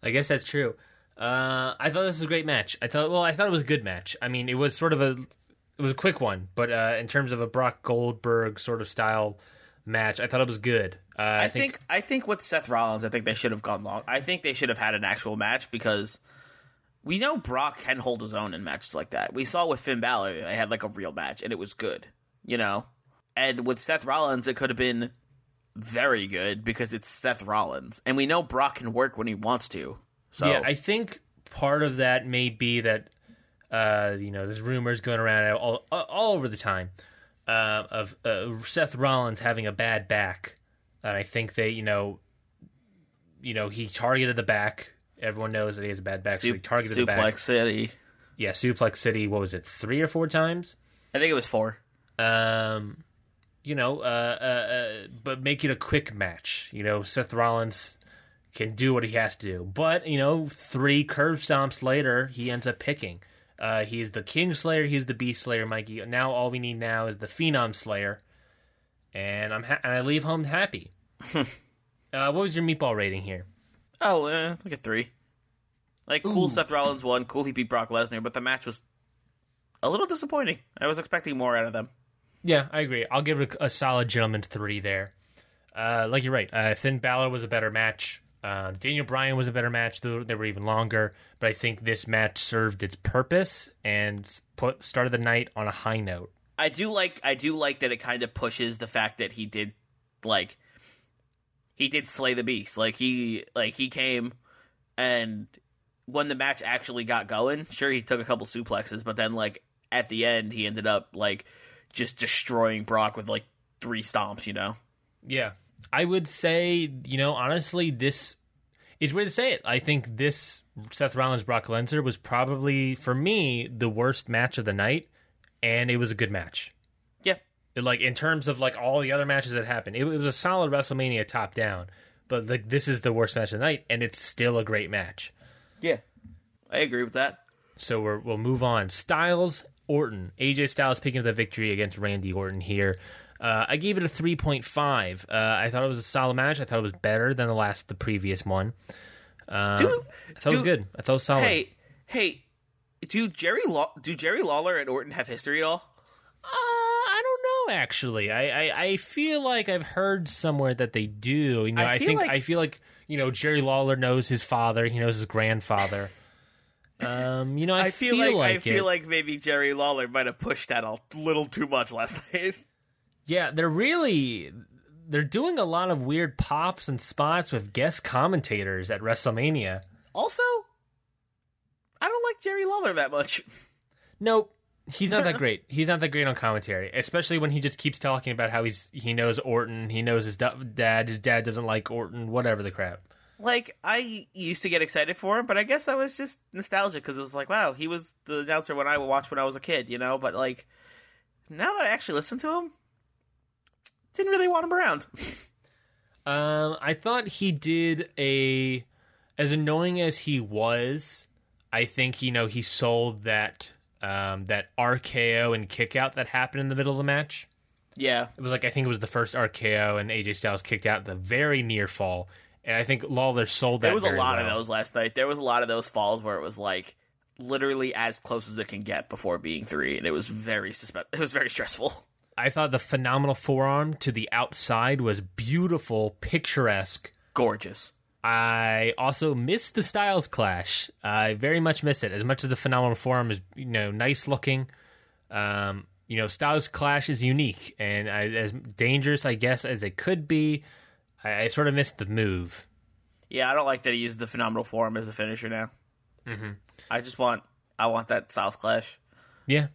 Speaker 1: I guess that's true. Uh, I thought this was a great match. I thought, well, I thought it was a good match. I mean, it was sort of a, it was a quick one, but uh, in terms of a Brock Goldberg sort of style match, I thought it was good. Uh, I,
Speaker 2: I think I think with Seth Rollins, I think they should have gone long. I think they should have had an actual match because we know Brock can hold his own in matches like that. We saw with Finn Balor, they had like a real match and it was good, you know. And with Seth Rollins, it could have been very good because it's Seth Rollins, and we know Brock can work when he wants to. So
Speaker 1: Yeah, I think part of that may be that uh, you know there's rumors going around all all over the time uh, of uh, Seth Rollins having a bad back, and I think they you know you know he targeted the back. Everyone knows that he has a bad back, so he
Speaker 2: Sup-
Speaker 1: targeted the back. Suplex.
Speaker 2: City.
Speaker 1: Yeah, Suplex City. What was it? Three or four times.
Speaker 2: I think it was four.
Speaker 1: Um, you know, uh, uh, uh, but make it a quick match. You know, Seth Rollins can do what he has to do. But, you know, three curb stomps later, he ends up picking. Uh, he's the King Slayer, he's the Beast Slayer, Mikey. Now all we need now is the Phenom Slayer. And I'm ha- and I leave home happy. Uh, what was your meatball rating here?
Speaker 2: Oh, uh, like a three. Like cool,
Speaker 1: Ooh.
Speaker 2: Seth Rollins won. Cool, he beat Brock Lesnar, but the match was a little disappointing. I was expecting more out of them.
Speaker 1: Yeah, I agree. I'll give it a, a solid gentleman's three there. Uh, like you're right. Uh, Finn Balor was a better match. Um, Daniel Bryan was a better match. Though they were even longer, but I think this match served its purpose and put started the night on a high note.
Speaker 2: I do like I do like that it kind of pushes the fact that he did like he did slay the beast. Like he like he came and when the match actually got going, sure he took a couple suplexes, but then like at the end he ended up like just destroying Brock with like three stomps, you know.
Speaker 1: Yeah, I would say you know honestly this it's weird to say it. I think this Seth Rollins Brock Lesnar was probably for me the worst match of the night, and it was a good match.
Speaker 2: Yeah.
Speaker 1: like in terms of like all the other matches that happened, it, it was a solid WrestleMania top down. But like this is the worst match of the night, and it's still a great match.
Speaker 2: Yeah. I agree with that.
Speaker 1: So we're, we'll move on. Styles Orton, AJ Styles picking up the victory against Randy Orton here. Uh, I gave it a three point five. Uh, I thought it was a solid match. I thought it was better than the last, the previous one. Um,
Speaker 2: Do-
Speaker 1: I thought it was good. I thought it was solid.
Speaker 2: Hey, hey, do Jerry Law do Jerry Lawler and Orton have history at all?
Speaker 1: Uh, I don't know. Actually, I, I I feel like I've heard somewhere that they do. You know,
Speaker 2: I
Speaker 1: I,
Speaker 2: feel
Speaker 1: think
Speaker 2: like-
Speaker 1: I feel like you know Jerry Lawler knows his father. He knows his grandfather. um, you know, I,
Speaker 2: I feel, like, I
Speaker 1: it.
Speaker 2: feel like maybe Jerry Lawler might have pushed that a little too much last night.
Speaker 1: Yeah, they're really they're doing a lot of weird pops and spots with guest commentators at WrestleMania.
Speaker 2: Also, I don't like Jerry Lawler that much.
Speaker 1: Nope, he's not that great. He's not that great on commentary, especially when he just keeps talking about how he's he knows Orton, he knows his da- dad, his dad doesn't like Orton, whatever the crap.
Speaker 2: Like I used to get excited for him, but I guess that was just nostalgia because it was like, wow, he was the announcer when I watched when I was a kid, you know. But like now that I actually listen to him, didn't really want him around.
Speaker 1: Um, I thought he did a as annoying as he was. I think you know he sold that um, that RKO and kickout that happened in the middle of the match.
Speaker 2: yeah,
Speaker 1: It was like I think it was the first RKO and AJ Styles kicked out the very near fall, and I think Lawler sold that.
Speaker 2: there was a lot of those last night. There was a lot of those falls where it was like literally as close as it can get before being three, and it was very suspe- It was very stressful.
Speaker 1: I thought the phenomenal forearm to the outside was beautiful, picturesque.
Speaker 2: Gorgeous.
Speaker 1: I also missed the Styles clash. I very much missed it. As much as the phenomenal forearm is, you know, nice looking, um, you know, Styles clash is unique and I, as dangerous, I guess, as it could be. I, I sort of missed the move.
Speaker 2: Yeah, I don't like that he uses the phenomenal forearm as a finisher now. Mm-hmm. I just want I want that Styles clash.
Speaker 1: Yeah,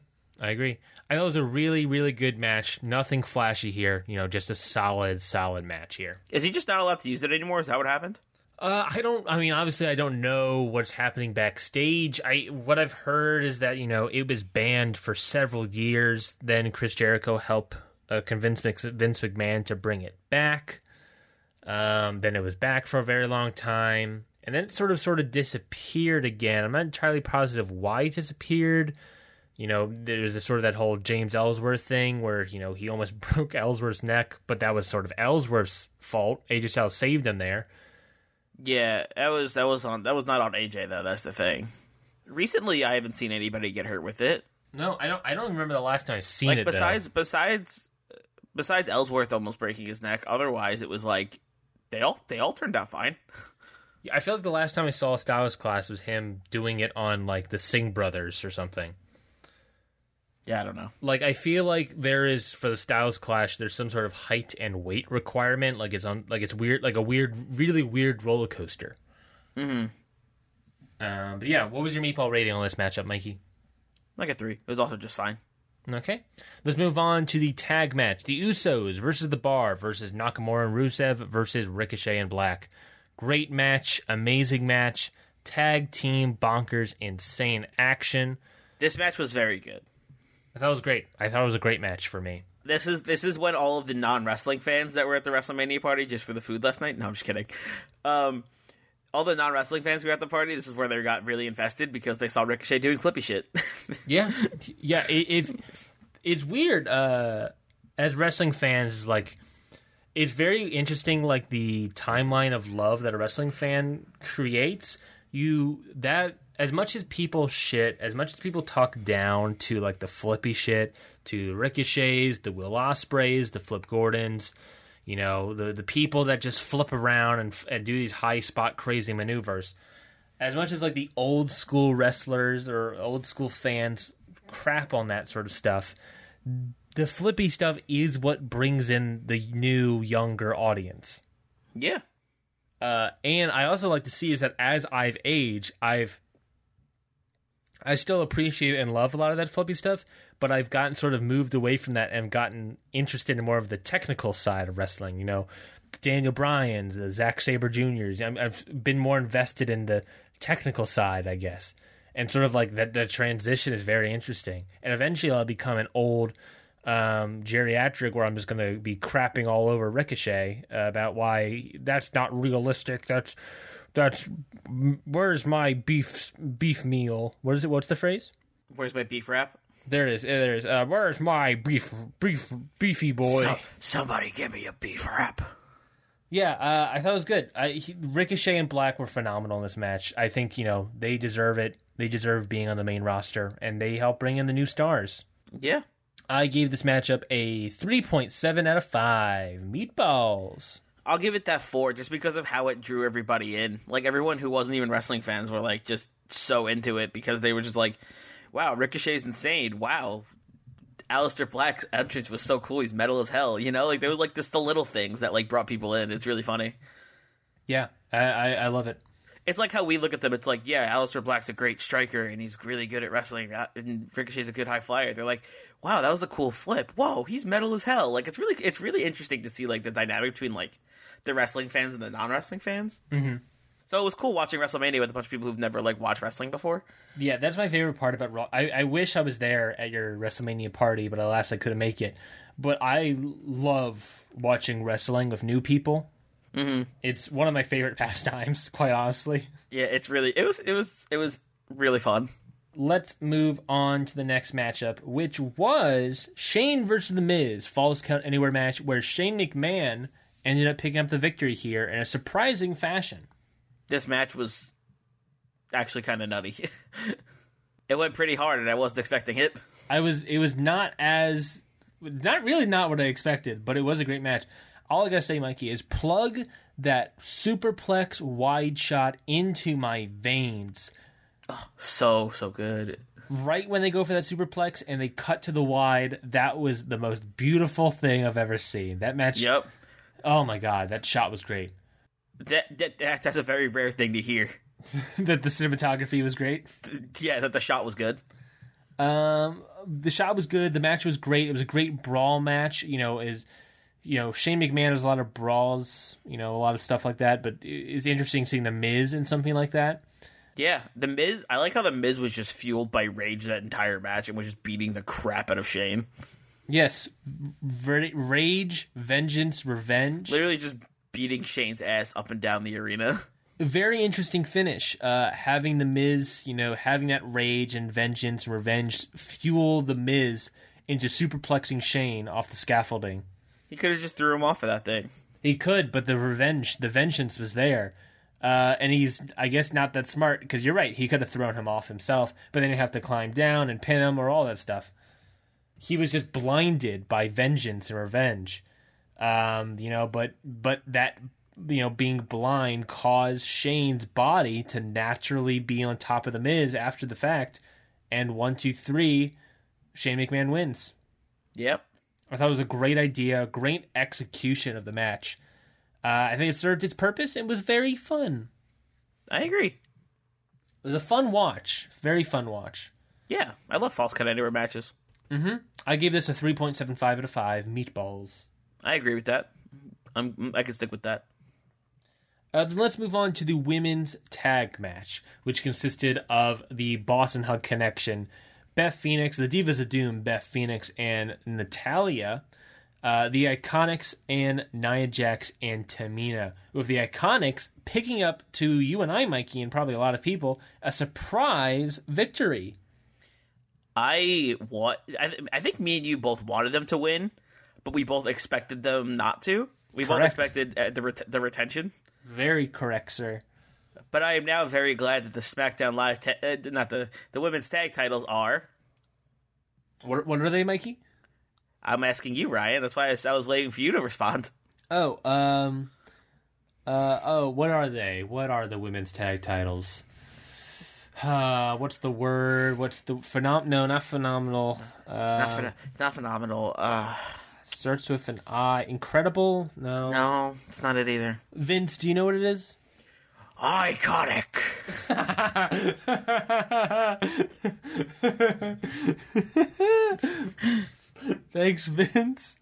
Speaker 1: I agree. I thought it was a really, really good match. Nothing flashy here. You know, just a solid, solid match here.
Speaker 2: Is he just not allowed to use it anymore? Is that what happened?
Speaker 1: Uh, I don't. I mean, obviously, I don't know what's happening backstage. I what I've heard is that you know it was banned for several years. Then Chris Jericho helped uh, convince Vince McMahon to bring it back. Um, then it was back for a very long time, and then it sort of sort of disappeared again. I'm not entirely positive why it disappeared. You know, there's a sort of that whole James Ellsworth thing where you know he almost broke Ellsworth's neck, but that was sort of Ellsworth's fault. AJ Styles saved him there.
Speaker 2: Yeah, that was that was on that was not on AJ though. That's the thing. Recently, I haven't seen anybody get hurt with it.
Speaker 1: No, I don't. I don't remember the last time I've seen
Speaker 2: Like
Speaker 1: it.
Speaker 2: besides besides besides Ellsworth almost breaking his neck. Otherwise, it was like they all they all turned out fine.
Speaker 1: though. I feel like the last time I saw a Styles clash was him doing it on like the Singh brothers or something.
Speaker 2: Yeah, I don't know.
Speaker 1: Like I feel like there is for the Styles clash, there's some sort of height and weight requirement. Like it's on, like it's weird, like a weird, really weird roller coaster. Mm-hmm. Um, but yeah, what was your meatball rating on this matchup, Mikey?
Speaker 2: Like a three. It was also just fine.
Speaker 1: Okay, let's move on to the tag match: the Usos versus the Bar versus Nakamura and Rusev versus Ricochet and Black. Great match, amazing match, tag team bonkers, insane action.
Speaker 2: This match was very good.
Speaker 1: I thought it was great. I thought it was a great match for me.
Speaker 2: This is this is when all of the non wrestling fans that were at the WrestleMania party just for the food last night. No, I'm just kidding. Um, all the non wrestling fans who were at the party. This is where they got really invested because they saw Ricochet doing flippy shit.
Speaker 1: Yeah, yeah. It, it it's weird. Uh, as wrestling fans, like it's very interesting like the timeline of love that a wrestling fan creates you that as much as people shit as much as people talk down to like the flippy shit to the ricochets the will ospreays the flip gordons you know the the people that just flip around and, and do these high spot crazy maneuvers as much as like the old school wrestlers or old school fans crap on that sort of stuff the flippy stuff is what brings in the new younger audience.
Speaker 2: Yeah.
Speaker 1: Uh, and I also like to see is that as I've aged, I've I still appreciate and love a lot of that flippy stuff, but I've gotten sort of moved away from that and gotten interested in more of the technical side of wrestling. You know, Daniel Bryan's, the Zack Sabre Juniors. i I've been more invested in the technical side, I guess, and sort of like that. The transition is very interesting, and eventually I'll become an old um, geriatric where I'm just going to be crapping all over Ricochet uh, about why that's not realistic. That's that's where's my beef beef meal? What is it? What's the phrase?
Speaker 2: Where's my beef wrap?
Speaker 1: There it is. There it is. Uh, where's my beef beef beefy boy?
Speaker 2: So, somebody give me a beef wrap.
Speaker 1: Yeah, uh, I thought it was good. I, he, Ricochet and Black were phenomenal in this match. I think you know they deserve it. They deserve being on the main roster, and they help bring in the new stars.
Speaker 2: Yeah,
Speaker 1: I gave this matchup a 3.7 out of 5. Meatballs.
Speaker 2: I'll give it that 4 just because of how it drew everybody in. Like everyone who wasn't even wrestling fans were like just so into it because they were just like, wow, Ricochet's insane. Wow. Aleister Black's entrance was so cool. He's metal as hell. You know, like they were like just the little things that like brought people in. It's really funny.
Speaker 1: Yeah, I, I, I love it
Speaker 2: it's like how we look at them. It's like, yeah, Aleister Black's a great striker and he's really good at wrestling, uh, and Ricochet's a good high flyer. They're like, wow, that was a cool flip. Whoa, he's metal as hell. Like it's really it's really interesting to see like the dynamic between like the wrestling fans and the non wrestling fans.
Speaker 1: Mm-hmm.
Speaker 2: So it was cool watching WrestleMania with a bunch of people who've never like watched wrestling before.
Speaker 1: Yeah, that's my favorite part about Raw. I, I wish I was there at your WrestleMania party, but alas, I couldn't make it. But I love watching wrestling with new people.
Speaker 2: Mm-hmm.
Speaker 1: It's one of my favorite pastimes, quite honestly.
Speaker 2: Yeah, it's really it was it was it was really fun
Speaker 1: let's move on to the next matchup, which was Shane versus The Miz, Falls Count Anywhere match, where Shane McMahon ended up picking up the victory here in a surprising fashion.
Speaker 2: This match was actually kind of nutty. it went pretty hard, and I wasn't expecting it.
Speaker 1: I was. It was not as not really not what I expected, but it was a great match. All I gotta say, Mikey, is plug that superplex wide shot into my veins
Speaker 2: Oh, so so good.
Speaker 1: Right when they go for that superplex and they cut to the wide, that was the most beautiful thing I've ever seen. That match.
Speaker 2: Yep.
Speaker 1: Oh my god, that shot was great.
Speaker 2: That, that, that that's a very rare thing to hear.
Speaker 1: that the cinematography was great.
Speaker 2: Yeah, that the shot was good.
Speaker 1: Um, the shot was good. The match was great. It was a great brawl match. You know, is you know Shane McMahon has a lot of brawls. You know, a lot of stuff like that. But it's interesting seeing the Miz in something like that.
Speaker 2: Yeah, the Miz. I like how the Miz was just fueled by rage that entire match and was just beating the crap out of Shane.
Speaker 1: Yes, Ver- rage, vengeance, revenge.
Speaker 2: Literally just beating Shane's ass up and down the arena.
Speaker 1: Very interesting finish. Uh, having the Miz, you know, having that rage and vengeance revenge fuel the Miz into superplexing Shane off the scaffolding.
Speaker 2: He could have just threw him off of that thing.
Speaker 1: He could, but the revenge, the vengeance was there. Uh, and he's, I guess, not that smart because you're right. He could have thrown him off himself, but then he'd have to climb down and pin him or all that stuff. He was just blinded by vengeance and revenge. Um, you know, but but that you know being blind caused Shane's body to naturally be on top of the Miz after the fact, and one, two, three, Shane McMahon wins.
Speaker 2: Yep.
Speaker 1: I thought it was a great idea, great execution of the match. Uh, I think it served its purpose and was very fun.
Speaker 2: I agree.
Speaker 1: It was a fun watch. Very fun watch.
Speaker 2: Yeah, I love false count anywhere matches.
Speaker 1: Mm-hmm. I gave this a 3.75 out of 5 meatballs.
Speaker 2: I agree with that. I'm, I can stick with that.
Speaker 1: Uh, then let's move on to the women's tag match, which consisted of the Boss 'n' Hug Connection, Beth Phoenix, the Divas of Doom, Beth Phoenix, and Natalya, uh, the Iconics and Nia Jax and Tamina. With the Iconics picking up to you and I, Mikey, and probably a lot of people, a surprise victory.
Speaker 2: I want. I, th- I think me and you both wanted them to win, but we both expected them not to. We both
Speaker 1: Correct.
Speaker 2: expected uh, the ret- the retention,
Speaker 1: Very correct, sir.
Speaker 2: but I am now very glad that the SmackDown Live, ta- uh, not the the women's tag titles are.
Speaker 1: What, what are they, Mikey?
Speaker 2: I'm asking you, Ryan. That's why I was, I was waiting for you to respond.
Speaker 1: Oh, um, uh, oh, what are they? What are the women's tag titles? Uh, what's the word? What's the phenom? No, not phenomenal. Uh,
Speaker 2: Not, phen- not phenomenal. Uh,
Speaker 1: starts with an I. Incredible? No.
Speaker 2: no, it's not it either.
Speaker 1: Vince, do you know what it is?
Speaker 2: Iconic.
Speaker 1: Thanks, Vince.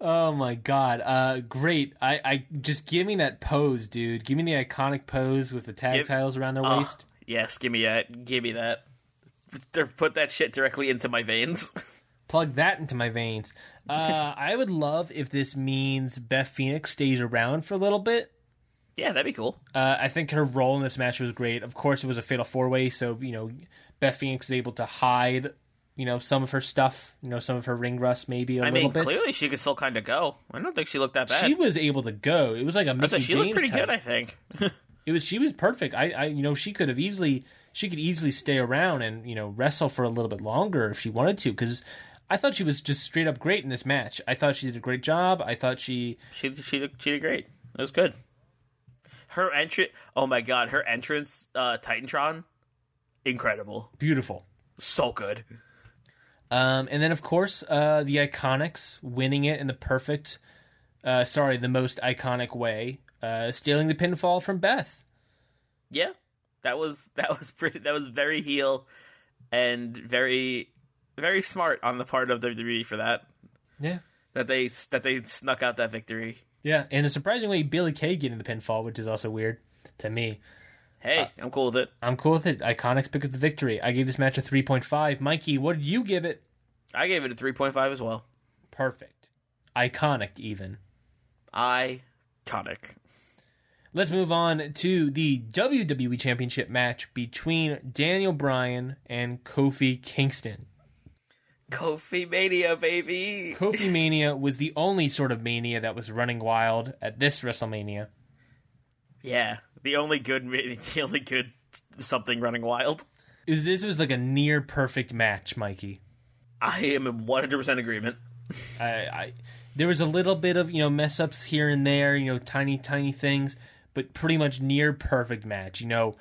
Speaker 1: Oh my god. Uh great. I I just give me that pose, dude. Give me the iconic pose with the tag
Speaker 2: Give-
Speaker 1: titles around their
Speaker 2: Oh,
Speaker 1: waist.
Speaker 2: Yes, give me that. Give me that. Put that shit directly into my veins.
Speaker 1: Plug that into my veins. Uh I would love if this means Beth Phoenix stays around for a little bit.
Speaker 2: yeah, that'd be cool.
Speaker 1: Uh, I think her role in this match was great. Of course, it was a fatal four way, so you know Beth Phoenix is able to hide, you know, some of her stuff, you know, some of her ring rust, maybe a
Speaker 2: I
Speaker 1: little
Speaker 2: mean,
Speaker 1: bit.
Speaker 2: clearly she could still kind of go. I don't think she looked that bad.
Speaker 1: she was able to go. It was like a
Speaker 2: I
Speaker 1: Mickey
Speaker 2: said she
Speaker 1: James
Speaker 2: looked pretty
Speaker 1: type.
Speaker 2: good. I think.
Speaker 1: It was she was perfect. I, I you know she could have easily she could easily stay around and you know wrestle for a little bit longer if she wanted to because I thought she was just straight up great in this match. I thought she did a great job. I thought she
Speaker 2: She she did, she did great. It was good. Her entrance. Oh my god, her entrance, uh, Titantron, incredible.
Speaker 1: beautiful.
Speaker 2: So good.
Speaker 1: Um, and then of course uh, the Iconics winning it in the perfect, uh, sorry, the most iconic way, uh, stealing the pinfall from Beth.
Speaker 2: Yeah, that was that was pretty. That was very heel, and very very smart on the part of the WWE for that.
Speaker 1: Yeah.
Speaker 2: That they that they snuck out that victory.
Speaker 1: Yeah, and a surprising way, Billy Kay getting the pinfall, which is also weird to me.
Speaker 2: Hey,
Speaker 1: Uh,
Speaker 2: I'm cool with it.
Speaker 1: I'm cool with it. Iconics pick up the victory. I gave this match a 3.5. Mikey, what did you give it?
Speaker 2: I gave it a 3.5 as well.
Speaker 1: Perfect. Iconic, even.
Speaker 2: Iconic.
Speaker 1: Let's move on to the WWE Championship match between Daniel Bryan and Kofi Kingston.
Speaker 2: Kofi Mania, baby.
Speaker 1: Kofi Mania was the only sort of mania that was running wild at this WrestleMania.
Speaker 2: Yeah, the only good, the only good something running wild.
Speaker 1: Was, this was like a near perfect match, Mikey.
Speaker 2: I am in 100% agreement.
Speaker 1: I, I there was a little bit of you know mess ups here and there, you know, tiny tiny things, but pretty much near perfect match. You know,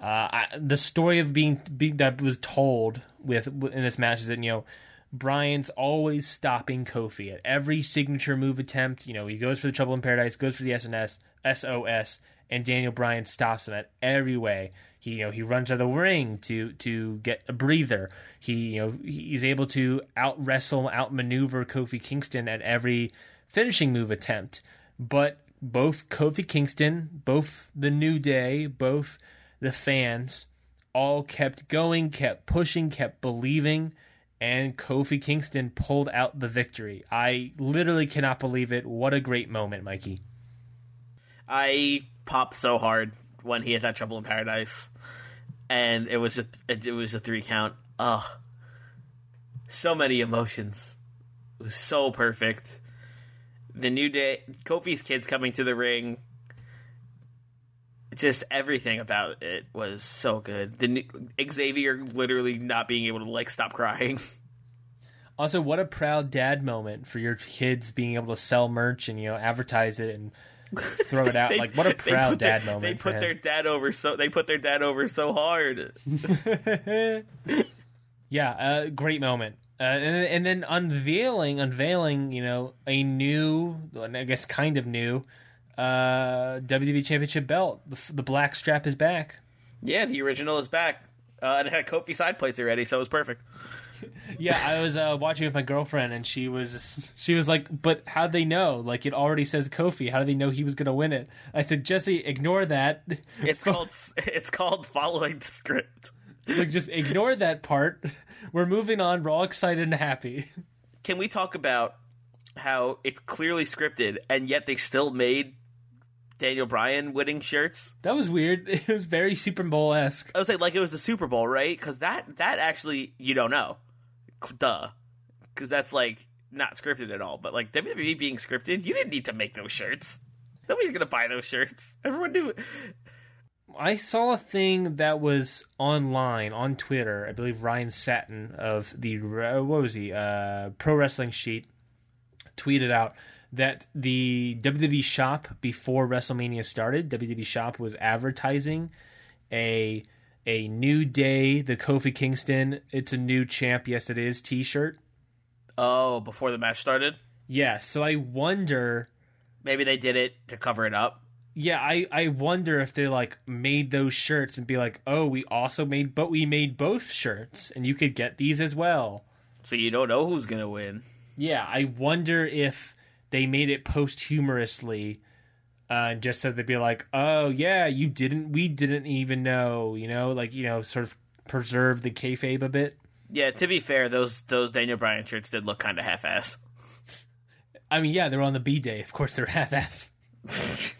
Speaker 1: uh, I, the story of being, being that was told with in this match is that you know Bryan's always stopping Kofi at every signature move attempt. You know, he goes for the Trouble in Paradise, goes for the SNS, SOS, and Daniel Bryan stops him at every way. He, you know, he runs out of the ring to to get a breather. He, you know, he's able to out wrestle, outmaneuver Kofi Kingston at every finishing move attempt. But both Kofi Kingston, both the New Day, both the fans, all kept going, kept pushing, kept believing, and Kofi Kingston pulled out the victory. I literally cannot believe it. What a great moment, Mikey.
Speaker 2: I popped so hard when he had that Trouble in Paradise, and it was it was a three count. Ugh, so many emotions. It was so perfect. The new day, Kofi's kids coming to the ring. Just everything about it was so good. The new, Xavier literally not being able to like stop crying.
Speaker 1: Also, what a proud dad moment for your kids being able to sell merch and you know advertise it and throw it out.
Speaker 2: They-
Speaker 1: like what a proud
Speaker 2: put their-
Speaker 1: dad moment.
Speaker 2: They put their dad over so they put their dad over so hard.
Speaker 1: Yeah, uh, great moment. Uh, and, and then unveiling, unveiling, you know, a new, I guess, kind of new, uh, WWE Championship belt. The, the black strap is back.
Speaker 2: Yeah, the original is back. Uh, and it had Kofi side plates already, so it was perfect.
Speaker 1: Yeah, I was uh, watching with my girlfriend, and she was, she was like, "But how would they know? Like, it already says Kofi. How do they know he was going to win it?" I said, "Jesse, ignore that.
Speaker 2: It's called it's called following the script.
Speaker 1: Like, just ignore that part. We're moving on. We're all excited and happy."
Speaker 2: Can we talk about how it's clearly scripted and yet they still made Daniel Bryan winning shirts?
Speaker 1: That was weird. It was very Super Bowl esque.
Speaker 2: I was like, like it was the Super Bowl, right? Because that that actually you don't know, duh, because that's like not scripted at all, but like WWE being scripted, you didn't need to make those shirts. Nobody's gonna buy those shirts. Everyone knew.
Speaker 1: I saw a thing that was online on Twitter. I believe Ryan Satin of the uh, what was he? Uh, Pro Wrestling Sheet tweeted out that the WWE shop before WrestleMania started, WWE shop was advertising a a new day, the Kofi Kingston, it's a new champ, yes it is t-shirt.
Speaker 2: Oh, before the match started,
Speaker 1: Yeah, so I wonder
Speaker 2: maybe they did it to cover it up.
Speaker 1: Yeah, I, I wonder if they like made those shirts and be like, oh, we also made, but we made both shirts, and you could get these as well.
Speaker 2: So you don't know who's gonna win.
Speaker 1: Yeah, I wonder if they made it posthumously, uh, just so they'd be like, oh yeah, you didn't, we didn't even know, you know, like you know, sort of preserve the kayfabe a bit.
Speaker 2: Yeah, to be fair, those those Daniel Bryan shirts did look kind of half-ass.
Speaker 1: I mean, yeah, they're on the B day, of course, they're half-ass.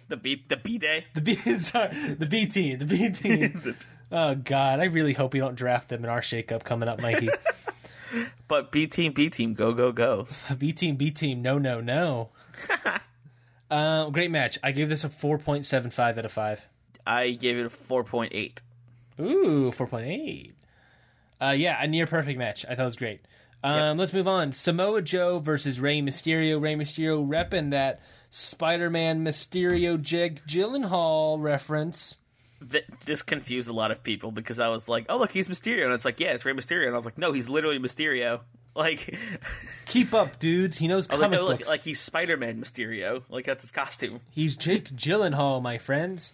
Speaker 2: The B the B day.
Speaker 1: The B, sorry, the B team, the B team. oh God, I really hope we don't draft them in our shakeup coming up, Mikey.
Speaker 2: But B team, B team, go go go.
Speaker 1: B team, B team, no, no, no. uh, great match. I gave this a 4.75 out of 5.
Speaker 2: I gave it a four point eight.
Speaker 1: Ooh, 4.8. Uh, yeah, a near perfect match. I thought it was great. Um, Let's move on. Samoa Joe versus Rey Mysterio. Rey Mysterio repping that Spider Man Mysterio Jake Gyllenhaal reference.
Speaker 2: Th- this confused a lot of people because I was like, "Oh, look, he's Mysterio," and it's like, "Yeah, it's Rey Mysterio," and I was like, "No, he's literally Mysterio." Like,
Speaker 1: Keep up, dudes. He knows
Speaker 2: was like,
Speaker 1: comic
Speaker 2: no, like,
Speaker 1: books.
Speaker 2: like he's Spider Man Mysterio. Like that's his costume.
Speaker 1: He's Jake Gyllenhaal, my friends.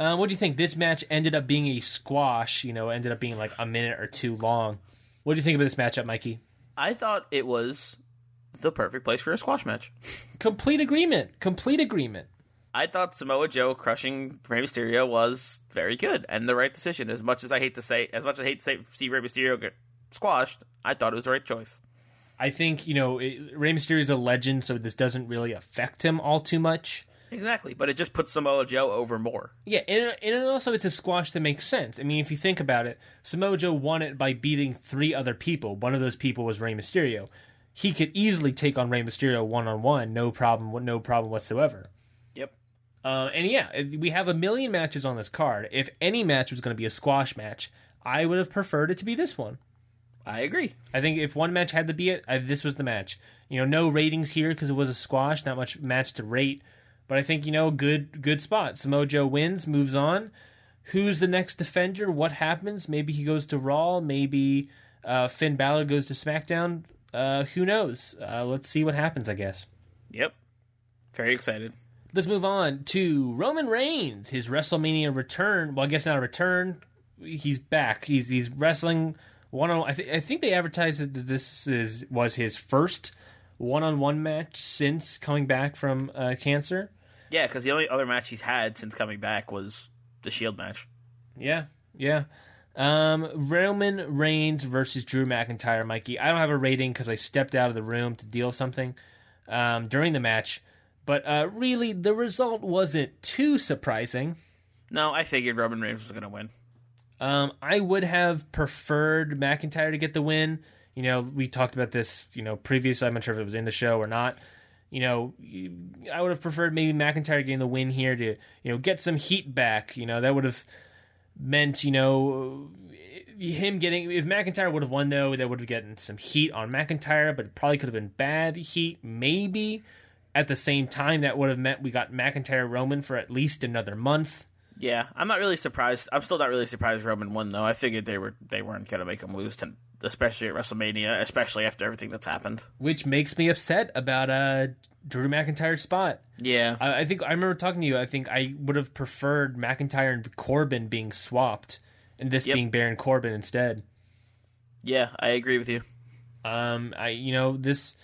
Speaker 1: Uh, what do you think? This match ended up being a squash. You know, ended up being like a minute or two long. What do you think about this matchup, Mikey?
Speaker 2: I thought it was the perfect place for a squash match.
Speaker 1: Complete agreement. Complete agreement.
Speaker 2: I thought Samoa Joe crushing Rey Mysterio was very good and the right decision. As much as I hate to say, as much as I hate to say, see Rey Mysterio get squashed, I thought it was the right choice.
Speaker 1: I think you know it, Rey Mysterio is a legend, so this doesn't really affect him all too much.
Speaker 2: Exactly, but it just puts Samoa Joe over more.
Speaker 1: Yeah, and, and also it's a squash that makes sense. I mean, if you think about it, Samoa Joe won it by beating three other people. One of those people was Rey Mysterio. He could easily take on Rey Mysterio one on one, no problem, no problem whatsoever.
Speaker 2: Yep.
Speaker 1: Uh, and yeah, we have a million matches on this card. If any match was going to be a squash match, I would have preferred it to be this one.
Speaker 2: I agree.
Speaker 1: I think if one match had to be it, I, this was the match. You know, no ratings here because it was a squash, not much match to rate. But I think you know, good good spot. Samoa Joe wins, moves on. Who's the next defender? What happens? Maybe he goes to Raw. Maybe uh, Finn Balor goes to SmackDown. Uh, who knows? Uh, let's see what happens. I guess.
Speaker 2: Yep. Very excited.
Speaker 1: Let's move on to Roman Reigns, his WrestleMania return. Well, I guess not a return. He's back. He's he's wrestling one on. I, th- I think they advertised that this is was his first one on one match since coming back from uh, cancer.
Speaker 2: Yeah, because the only other match he's had since coming back was the Shield match.
Speaker 1: Yeah, yeah. Um, Roman Reigns versus Drew McIntyre, Mikey. I don't have a rating because I stepped out of the room to deal with something um, during the match. But uh, really, the result wasn't too surprising.
Speaker 2: No, I figured Roman Reigns was going to win.
Speaker 1: Um, I would have preferred McIntyre to get the win. You know, we talked about this, you know, previously. I'm not sure if it was in the show or not. You know, I would have preferred maybe McIntyre getting the win here to, you know, get some heat back. You know, that would have meant, you know, him getting. If McIntyre would have won, though, that would have gotten some heat on McIntyre, but it probably could have been bad heat, maybe. At the same time, that would have meant we got McIntyre Roman for at least another month.
Speaker 2: Yeah, I'm not really surprised. I'm still not really surprised Roman won though. I figured they were they weren't to make him lose, to, especially at WrestleMania, especially after everything that's happened.
Speaker 1: which makes me upset about uh Drew McIntyre's spot.
Speaker 2: Yeah,
Speaker 1: I, I think I remember talking to you. I think I would have preferred McIntyre and Corbin being swapped, and this
Speaker 2: Yep.
Speaker 1: being Baron Corbin instead.
Speaker 2: yeah, I agree with you.
Speaker 1: Um, I you know this.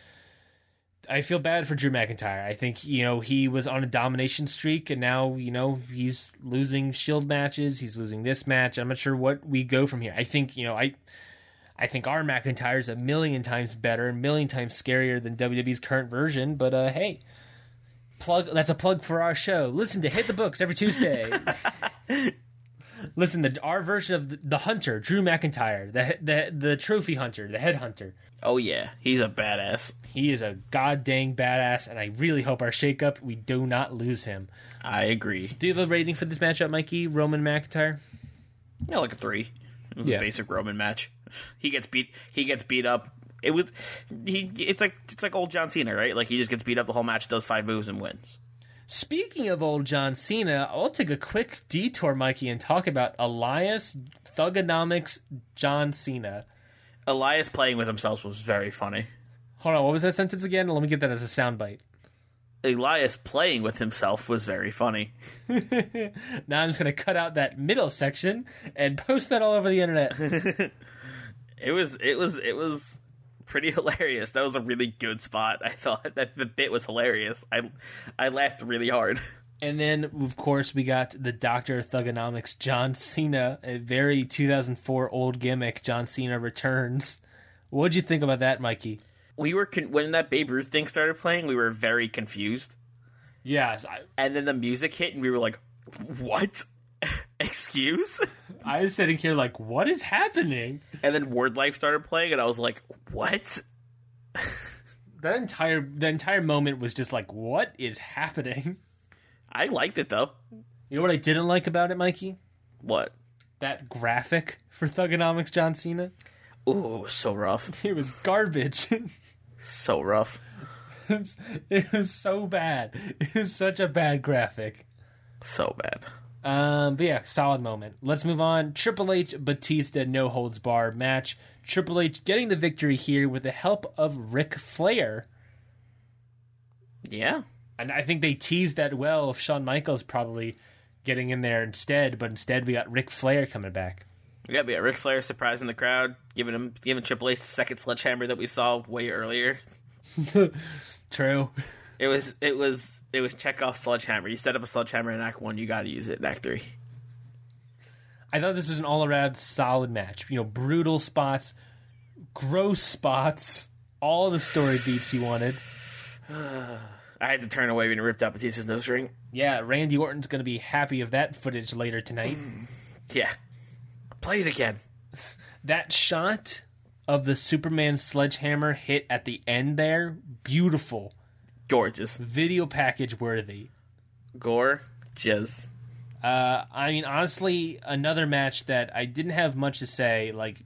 Speaker 1: I feel bad for Drew McIntyre. I think you know he was on a domination streak, and now you know he's losing Shield matches. He's losing this match. I'm not sure what we go from here. I think you know I. I think our McIntyre is a million times better, a million times scarier than WWE's current version. But uh, hey, plug that's a plug for our show. Listen to Hit the Books every Tuesday. Listen, to our version of the, the hunter, Drew McIntyre, the the the trophy hunter, the head hunter.
Speaker 2: Oh yeah, he's a badass.
Speaker 1: He is a god dang badass, and I really hope our shakeup we do not lose him.
Speaker 2: I agree.
Speaker 1: Do you have a rating for this matchup, Mikey? Roman McIntyre?
Speaker 2: Yeah, like a three. It was
Speaker 1: Yeah.
Speaker 2: a basic Roman match. He gets beat. He gets beat up. It was he. It's like it's like old John Cena, right? Like he just gets beat up the whole match, does five moves, and wins.
Speaker 1: Speaking of old John Cena, I'll take a quick detour, Mikey, and talk about Elias Thugonomics John Cena.
Speaker 2: Elias playing with himself was very funny.
Speaker 1: Hold on, what was that sentence again? Let me get that as a soundbite.
Speaker 2: Elias playing with himself was very funny.
Speaker 1: Now I'm just going to cut out that middle section and post that all over the internet.
Speaker 2: It was it was it was pretty hilarious. That was a really good spot. I thought that the bit was hilarious. I I laughed really hard.
Speaker 1: and then, of course, we got the Doctor Thugonomics John Cena, a very 2004 old gimmick. John Cena returns. What'd you think about that, Mikey?
Speaker 2: We were con- when that Babe Ruth thing started playing, we were very confused.
Speaker 1: Yes, I,
Speaker 2: And then the music hit, and we were like, "What? Excuse?"
Speaker 1: I was sitting here like, what is happening?
Speaker 2: And then Word Life started playing, and I was like, "What?"
Speaker 1: That entire the entire moment was just like, what is happening?
Speaker 2: I liked it though.
Speaker 1: You know what I didn't like about it, Mikey?
Speaker 2: What?
Speaker 1: That graphic for Thugonomics John Cena.
Speaker 2: Ooh, it was so rough.
Speaker 1: It was garbage.
Speaker 2: So rough.
Speaker 1: it, was, it was so bad. It was such a bad graphic.
Speaker 2: So bad.
Speaker 1: Um, but yeah, solid moment. Let's move on. Triple H Batista no holds bar match. Triple H getting the victory here with the help of Ric Flair.
Speaker 2: Yeah.
Speaker 1: And I think they teased that well of Shawn Michaels probably getting in there instead, but instead we got Ric Flair coming back.
Speaker 2: Yeah, we got Ric Flair surprising the crowd, giving him giving Triple H second sledgehammer that we saw way earlier.
Speaker 1: True.
Speaker 2: It was it was it was Chekhov's sledgehammer. You set up a sledgehammer in Act One, you got to use it in Act Three.
Speaker 1: I thought this was an all around solid match. You know, brutal spots, gross spots, all the story beats you wanted.
Speaker 2: I had to turn away when he ripped out Batista's nose ring.
Speaker 1: Yeah, Randy Orton's going to be happy of that footage later tonight.
Speaker 2: Yeah, play it again.
Speaker 1: that shot of the Superman sledgehammer hit at the end there, beautiful.
Speaker 2: Gorgeous,
Speaker 1: Video package worthy.
Speaker 2: gorgeous.
Speaker 1: Uh, I mean, honestly, another match that I didn't have much to say. Like,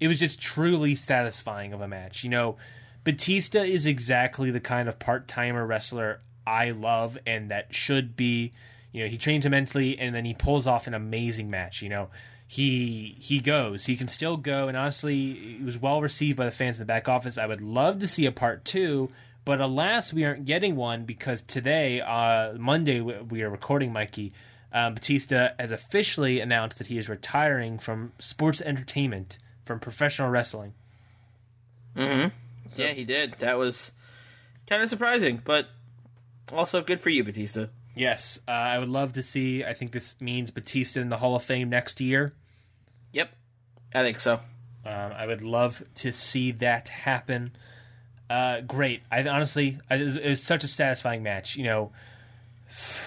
Speaker 1: it was just truly satisfying of a match. You know, Batista is exactly the kind of part timer wrestler I love and that should be. You know, he trains immensely and then he pulls off an amazing match. You know, he he goes, he can still go, and honestly, it was well received by the fans in the back office. I would love to see a part two. But alas, we aren't getting one because today, uh, Monday, we we are recording, Mikey. Um, Batista has officially announced that he is retiring from sports entertainment, from professional wrestling. Mm-hmm.
Speaker 2: Yeah, he did. That was kind of surprising, but also good for you, Batista.
Speaker 1: Yes, uh, I would love to see. I think this means Batista in the Hall of Fame next year.
Speaker 2: Yep, I think so.
Speaker 1: Um, I would love to see that happen. Uh, great. I honestly, I, it, was, it was such a satisfying match. You know,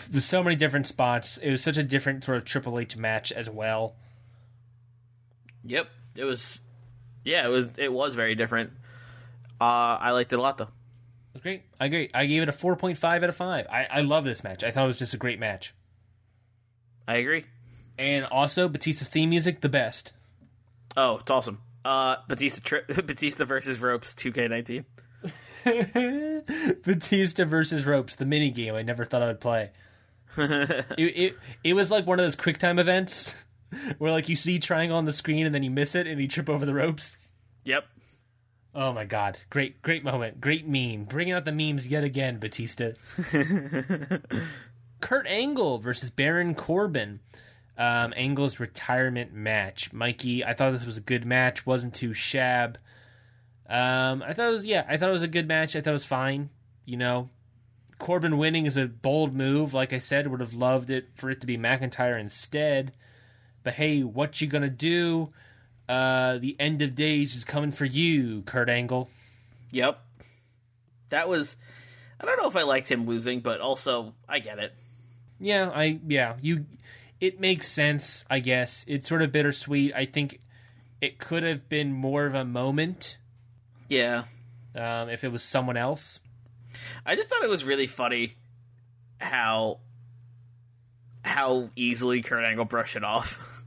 Speaker 1: there's so many different spots. It was such a different sort of Triple H match as well.
Speaker 2: Yep, it was. Yeah, it was. It was very different. Uh, I liked it a lot though.
Speaker 1: It was great. I agree. I gave it a 4.5 out of 5. I, I love this match. I thought it was just a great match.
Speaker 2: I agree.
Speaker 1: And also, Batista's theme music, the best.
Speaker 2: Oh, it's awesome. Uh, Batista tri- Batista versus Ropes 2K19.
Speaker 1: Batista versus Ropes, the mini game I never thought I would play. it, it it was like one of those quick time events where like you see triangle on the screen and then you miss it and you trip over the ropes.
Speaker 2: Yep.
Speaker 1: Oh my god. Great great moment. Great meme. Bringing out the memes yet again, Batista. Kurt Angle versus Baron Corbin. Um, Angle's retirement match. Mikey, I thought this was a good match. Wasn't too shab. Um, I thought it was yeah. I thought it was a good match. I thought it was fine. You know, Corbin winning is a bold move. Like I said, would have loved it for it to be McIntyre instead. But hey, what you gonna do? Uh, the end of days is coming for you, Kurt Angle.
Speaker 2: Yep. That was. I don't know if I liked him losing, but also I get it.
Speaker 1: Yeah, I yeah you. it makes sense, I guess. It's sort of bittersweet. I think it could have been more of a moment
Speaker 2: Yeah.
Speaker 1: um, if it was someone else.
Speaker 2: I just thought it was really funny how how easily Kurt Angle brushed it off.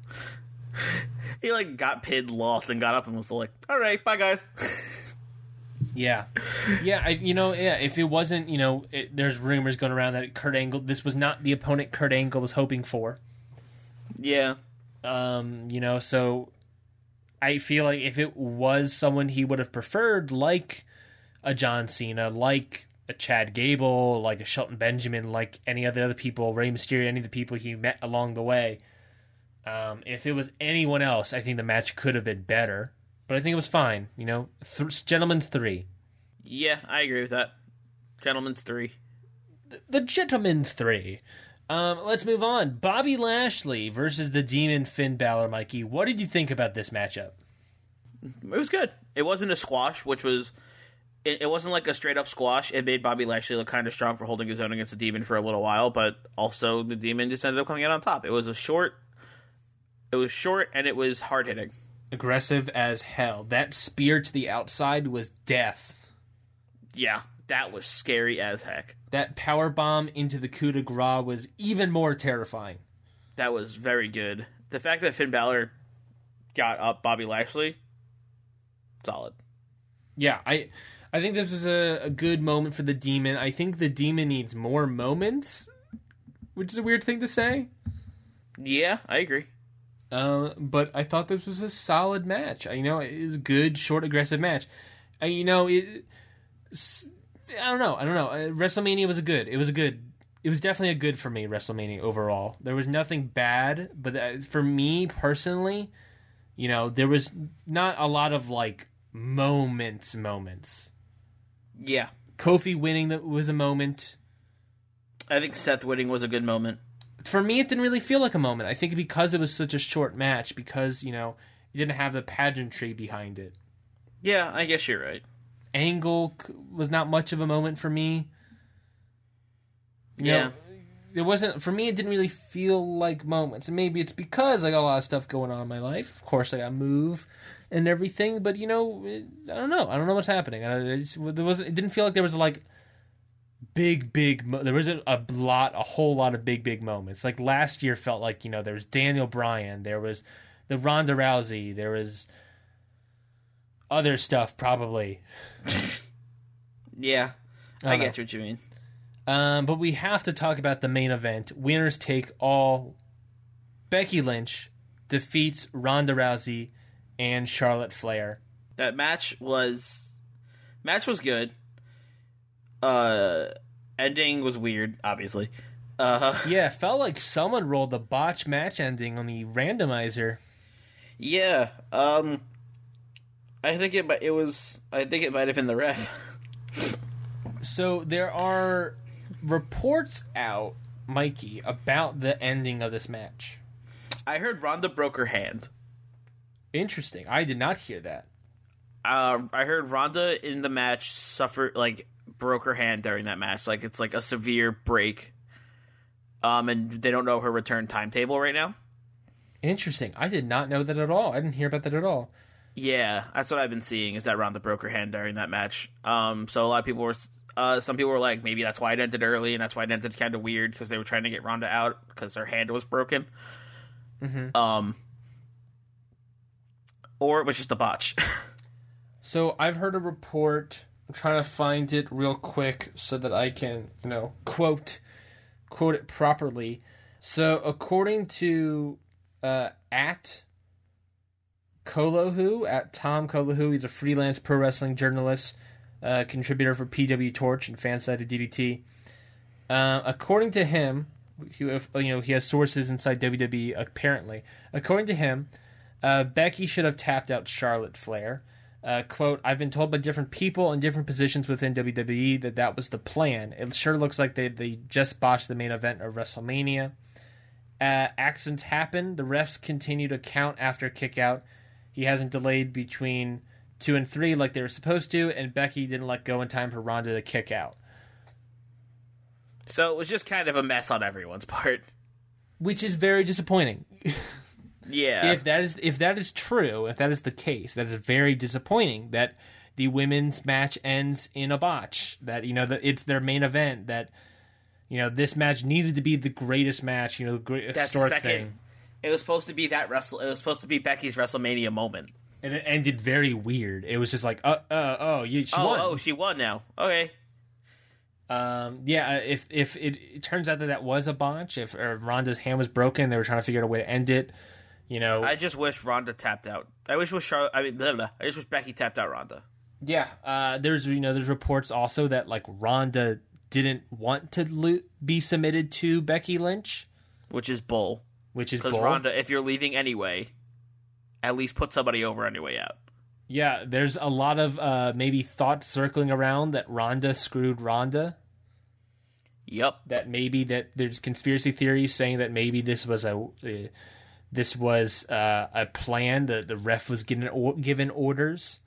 Speaker 2: he like got pinned, lost, and got up and was like, "All right, bye guys."
Speaker 1: Yeah, yeah. I, you know, yeah. If it wasn't, you know, it, there's rumors going around that Kurt Angle. This was not the opponent Kurt Angle was hoping for.
Speaker 2: yeah,
Speaker 1: Um, you know, so I feel like if it was someone he would have preferred, like a John Cena, like a Chad Gable, like a Shelton Benjamin, like any of the other people, Rey Mysterio, any of the people he met along the way. Um, if it was anyone else, I think the match could have been better. But I think it was fine. You know, th- gentleman's three.
Speaker 2: yeah, I agree with that. Gentlemen's three.
Speaker 1: the gentleman's three. Um, let's move on. Bobby Lashley versus the Demon Finn Balor. Mikey, what did you think about this matchup?
Speaker 2: It was good. It wasn't a squash, which was. It, it wasn't like a straight up squash. It made Bobby Lashley look kind of strong for holding his own against the Demon for a little while, but also the Demon just ended up coming out on top. It was a short. It was short and it was hard hitting.
Speaker 1: Aggressive as hell. That spear to the outside was death.
Speaker 2: Yeah, that was scary as heck.
Speaker 1: That power bomb into the coup de grace was even more terrifying.
Speaker 2: That was very good. The fact that Finn Balor got up Bobby Lashley, solid.
Speaker 1: Yeah, I I think this was a, a good moment for the demon. I think the demon needs more moments, which is a weird thing to say.
Speaker 2: Yeah, I agree.
Speaker 1: Uh, but I thought this was a solid match. I- You know, it was a good, short, aggressive match. Uh, you know, it. I don't know. I don't know. Uh, WrestleMania was a good. It was a good. It was definitely a good for me. WrestleMania overall. There was nothing bad, but for me personally, you know, there was not a lot of like moments. Moments.
Speaker 2: Yeah,
Speaker 1: Kofi winning that was a moment.
Speaker 2: I think Seth winning was a good moment.
Speaker 1: for me it didn't really feel like a moment i think because it was such a short match because you know it didn't have the pageantry behind it
Speaker 2: Yeah, I guess you're right.
Speaker 1: Angle was not much of a moment for me. You know,
Speaker 2: Yeah.
Speaker 1: it wasn't for me it didn't really feel like moments. And maybe it's because i got a lot of stuff going on in my life. Of course i got move and everything but you know it, i don't know. I don't know what's happening. I, I just, there was it didn't feel like there was like big big mo- there wasn't a lot a whole lot of big big moments. Like last year felt like you know there was daniel bryan there was the ronda rousey there was other stuff probably
Speaker 2: Yeah, I,
Speaker 1: don't
Speaker 2: get what you mean.
Speaker 1: Um, but we have to talk about the main event. Winners take all. Becky Lynch defeats Ronda Rousey and Charlotte Flair.
Speaker 2: That match was match was good. Uh, ending was weird, obviously. Uh,
Speaker 1: Yeah, felt like someone rolled the botch match ending on the randomizer.
Speaker 2: yeah. Um, I think it. mi- It was. I think it might have been the ref.
Speaker 1: So there are reports out, Mikey, about the ending of this match.
Speaker 2: I heard Ronda broke her hand.
Speaker 1: Interesting. I did not hear that.
Speaker 2: Uh, I heard Ronda in the match suffered like broke her hand during that match. Like it's like a severe break. Um, and they don't know her return timetable right now.
Speaker 1: Interesting. I did not know that at all. I didn't hear about that at all.
Speaker 2: Yeah, that's what I've been seeing is that Ronda broke her hand during that match. Um, so a lot of people were, uh, some people were like, maybe that's why it ended early, and that's why it ended kind of weird because they were trying to get Ronda out because her hand was broken. Um, or it was just a botch.
Speaker 1: So I've heard a report. I'm trying to find it real quick so that I can, you know, quote quote it properly. So according to uh, at Colohue at Tom Colohue, he's a freelance pro wrestling journalist, uh, contributor for PW Torch and fan side of DDT. Uh, according to him, he, you know, he has sources inside WWE. Apparently, according to him, uh, Becky should have tapped out Charlotte Flair. Uh, quote, I've been told by different people in different positions within WWE that that was the plan. It sure looks like they, they just botched the main event of WrestleMania. Uh, accidents happen. The refs continue to count after kick out. He hasn't delayed between two and three like they were supposed to, and Becky didn't let go in time for Ronda to kick out.
Speaker 2: so it was just kind of a mess on everyone's part.
Speaker 1: which is very disappointing.
Speaker 2: Yeah.
Speaker 1: if that is if that is true, if that is the case, that is very disappointing that the women's match ends in a botch. That you know that it's their main event. That you know this match needed to be the greatest match. You know, the great
Speaker 2: that
Speaker 1: historic
Speaker 2: second.
Speaker 1: thing,
Speaker 2: It was supposed to be that wrestle. It was supposed to be Becky's WrestleMania moment.
Speaker 1: and it ended very weird. It was just like, uh, uh, oh, you, she
Speaker 2: oh,
Speaker 1: won.
Speaker 2: oh, she won now. Okay.
Speaker 1: Um, yeah, uh, if if it, it turns out that that was a botch, if or Ronda's hand was broken, they were trying to figure out a way to end it. You know,
Speaker 2: I just wish Ronda tapped out. I wish was Charlotte. I mean, blah, blah. I just wish Becky tapped out Ronda.
Speaker 1: Yeah, uh, there's you know there's reports also that like Ronda didn't want to lo- be submitted to Becky Lynch,
Speaker 2: which is bull.
Speaker 1: Which is
Speaker 2: Because. Ronda, if you're leaving anyway, at least put somebody over on your way out.
Speaker 1: Yeah, there's a lot of uh, maybe thought circling around that Ronda screwed Ronda.
Speaker 2: Yep.
Speaker 1: That maybe that there's conspiracy theories saying that maybe this was a uh, this was uh, a plan. that the ref was given or- given orders.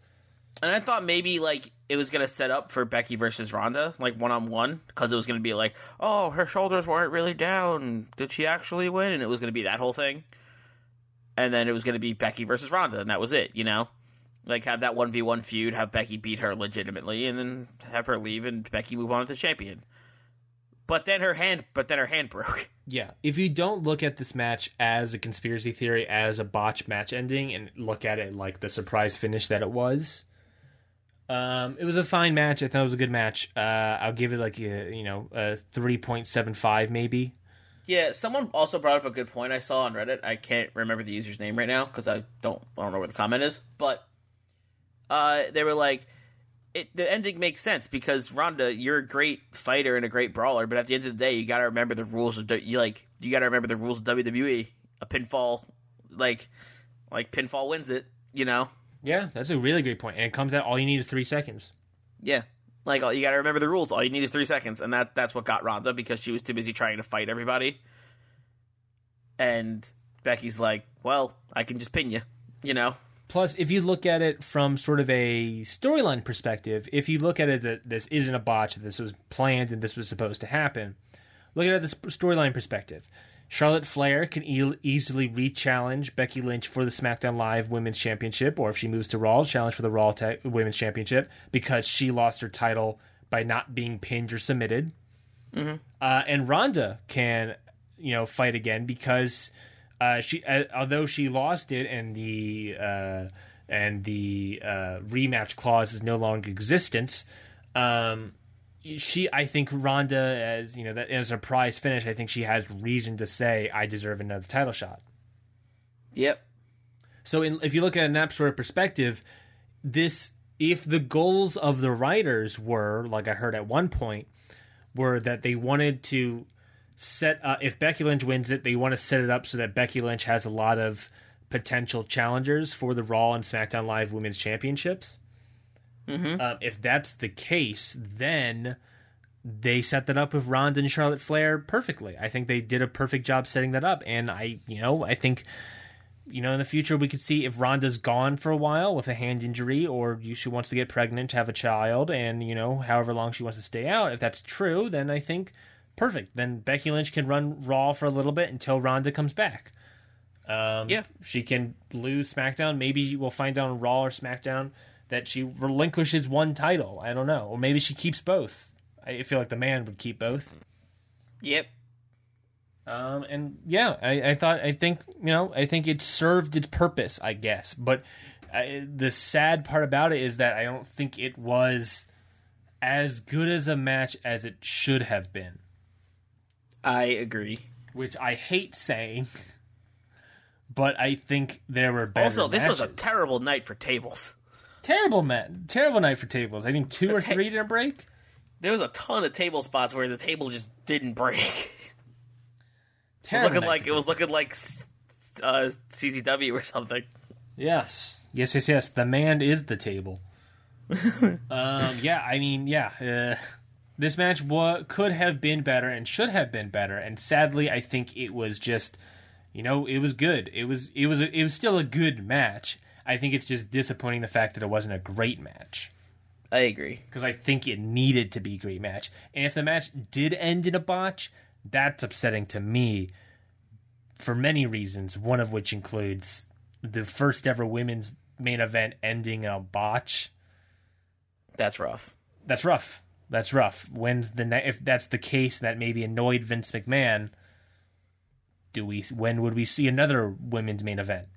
Speaker 2: And I thought maybe like it was gonna set up for Becky versus Ronda, like one on one, because it was gonna be like, oh, her shoulders weren't really down. Did she actually win? And it was gonna be that whole thing. And then it was gonna be Becky versus Ronda, and that was it. You know, like have that one v one feud, have Becky beat her legitimately, and then have her leave and Becky move on to the champion. But then her hand, but then her hand broke.
Speaker 1: Yeah, if you don't look at this match as a conspiracy theory, as a botch match ending, and look at it like the surprise finish that it was, um, it was a fine match. I thought it was a good match. Uh, I'll give it like a you know a three point seven five maybe.
Speaker 2: Yeah, someone also brought up a good point I saw on Reddit. I can't remember the user's name right now because I don't I don't know where the comment is. But uh, they were like, it, the ending makes sense because Ronda, you're a great fighter and a great brawler, but at the end of the day, you got to remember the rules of you like you got to remember the rules of WWE. A pinfall, like like pinfall wins it. You know,
Speaker 1: Yeah, that's a really great point, and it comes out all you need is three seconds.
Speaker 2: yeah. Like all- you got to remember the rules. All you need is three seconds, and that that's what got Ronda because she was too busy trying to fight everybody. And Becky's like, "Well, I can just pin you," you know.
Speaker 1: Plus, if you look at it from sort of a storyline perspective, if you look at it that this isn't a botch, that this was planned and this was supposed to happen, look at it this storyline perspective. Charlotte Flair can e- easily re-challenge Becky Lynch for the SmackDown Live Women's Championship, or if she moves to Raw, challenge for the Raw Ta- Women's Championship because she lost her title by not being pinned or submitted. Uh, and Ronda can, you know, fight again because uh, she, uh, although she lost it, and the uh, and the uh, rematch clause is no longer existence. Um, she, I think Ronda, as you know, that as a prize finish, I think she has reason to say, "I deserve another title shot."
Speaker 2: Yep.
Speaker 1: So, in, if you look at in that sort of perspective, this if the goals of the writers were, like I heard at one point, were that they wanted to set uh, if Becky Lynch wins it, they want to set it up so that Becky Lynch has a lot of potential challengers for the Raw and SmackDown Live Women's Championships. Mm-hmm. Um, if that's the case, then they set that up with Ronda and Charlotte Flair perfectly. I think they did a perfect job setting that up, and I, you know, I think you know, in the future, we could see if Ronda's gone for a while with a hand injury, or you- she wants to get pregnant to have a child, and you know, however long she wants to stay out. If that's true, then I think perfect. Then Becky Lynch can run Raw for a little bit until Ronda comes back. Um,
Speaker 2: Yeah.
Speaker 1: she can lose SmackDown. Maybe we'll find out on Raw or SmackDown that she relinquishes one title. I don't know, or maybe she keeps both. I feel like the man would keep both.
Speaker 2: Yep.
Speaker 1: Um, and yeah, I, I thought, I think, you know, I think it served its purpose, I guess. But I, the sad part about it is that I don't think it was as good as a match as it should have been,
Speaker 2: I agree.
Speaker 1: which I hate saying. But I think there were better.
Speaker 2: Also, this was a terrible night for tables.
Speaker 1: Terrible match, terrible night for tables. I think two or
Speaker 2: ta-
Speaker 1: three didn't break.
Speaker 2: There was a ton of table spots where the table just didn't break. it was
Speaker 1: Terrible
Speaker 2: looking like it was looking like uh, CZW or something.
Speaker 1: Yes, yes, yes, yes. The man is the table. um, yeah, I mean, yeah. Uh, this match wa- could have been better and should have been better, and sadly, I think it was just, you know, it was good. It was, it was, it was still a good match. I think it's just disappointing the fact that it wasn't a great match
Speaker 2: I agree.
Speaker 1: because I think it needed to be a great match. And if the match did end in a botch, that's upsetting to me. for many reasons. One of which includes the first ever women's main event ending in a botch.
Speaker 2: That's rough.
Speaker 1: That's rough. That's rough. When's the ne- if that's the case that maybe annoyed Vince McMahon? Do we when would we see another women's main event?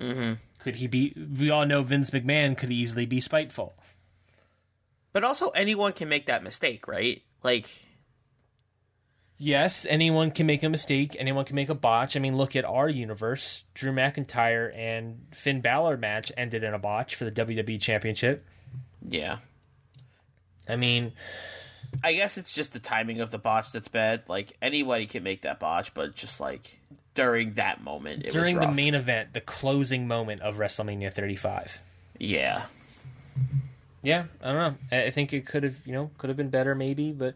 Speaker 2: Mm-hmm.
Speaker 1: Could he be? We all know Vince McMahon could easily be spiteful.
Speaker 2: But also, anyone can make that mistake, right? Like,
Speaker 1: Yes, anyone can make a mistake. Anyone can make a botch. I mean, look at our universe. Drew McIntyre and Finn Balor match ended in a botch for the WWE Championship.
Speaker 2: yeah.
Speaker 1: I mean,
Speaker 2: I guess it's just the timing of the botch that's bad. Like, anybody can make that botch, but just like during that moment, it
Speaker 1: during the main event, the closing moment of WrestleMania 35.
Speaker 2: Yeah.
Speaker 1: Yeah, I don't know. I I think it could have, you know, could have been better maybe, but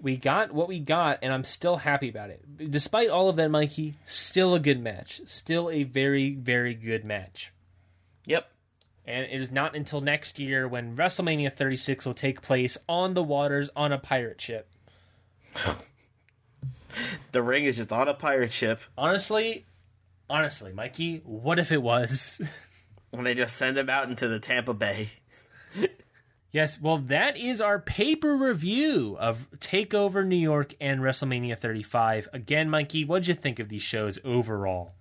Speaker 1: we got what we got, and I'm still happy about it. Despite all of that, Mikey, still a good match. Still a very, very good match.
Speaker 2: Yep.
Speaker 1: And it is not until next year when WrestleMania 36 will take place on the waters on a pirate ship.
Speaker 2: The ring is just on a pirate ship,
Speaker 1: Honestly, honestly, Mikey, what if it was?
Speaker 2: when they just send him out into the Tampa Bay.
Speaker 1: yes, well, that is our paper review of TakeOver New York and WrestleMania 35. Again, Mikey, what'd you think of these shows overall?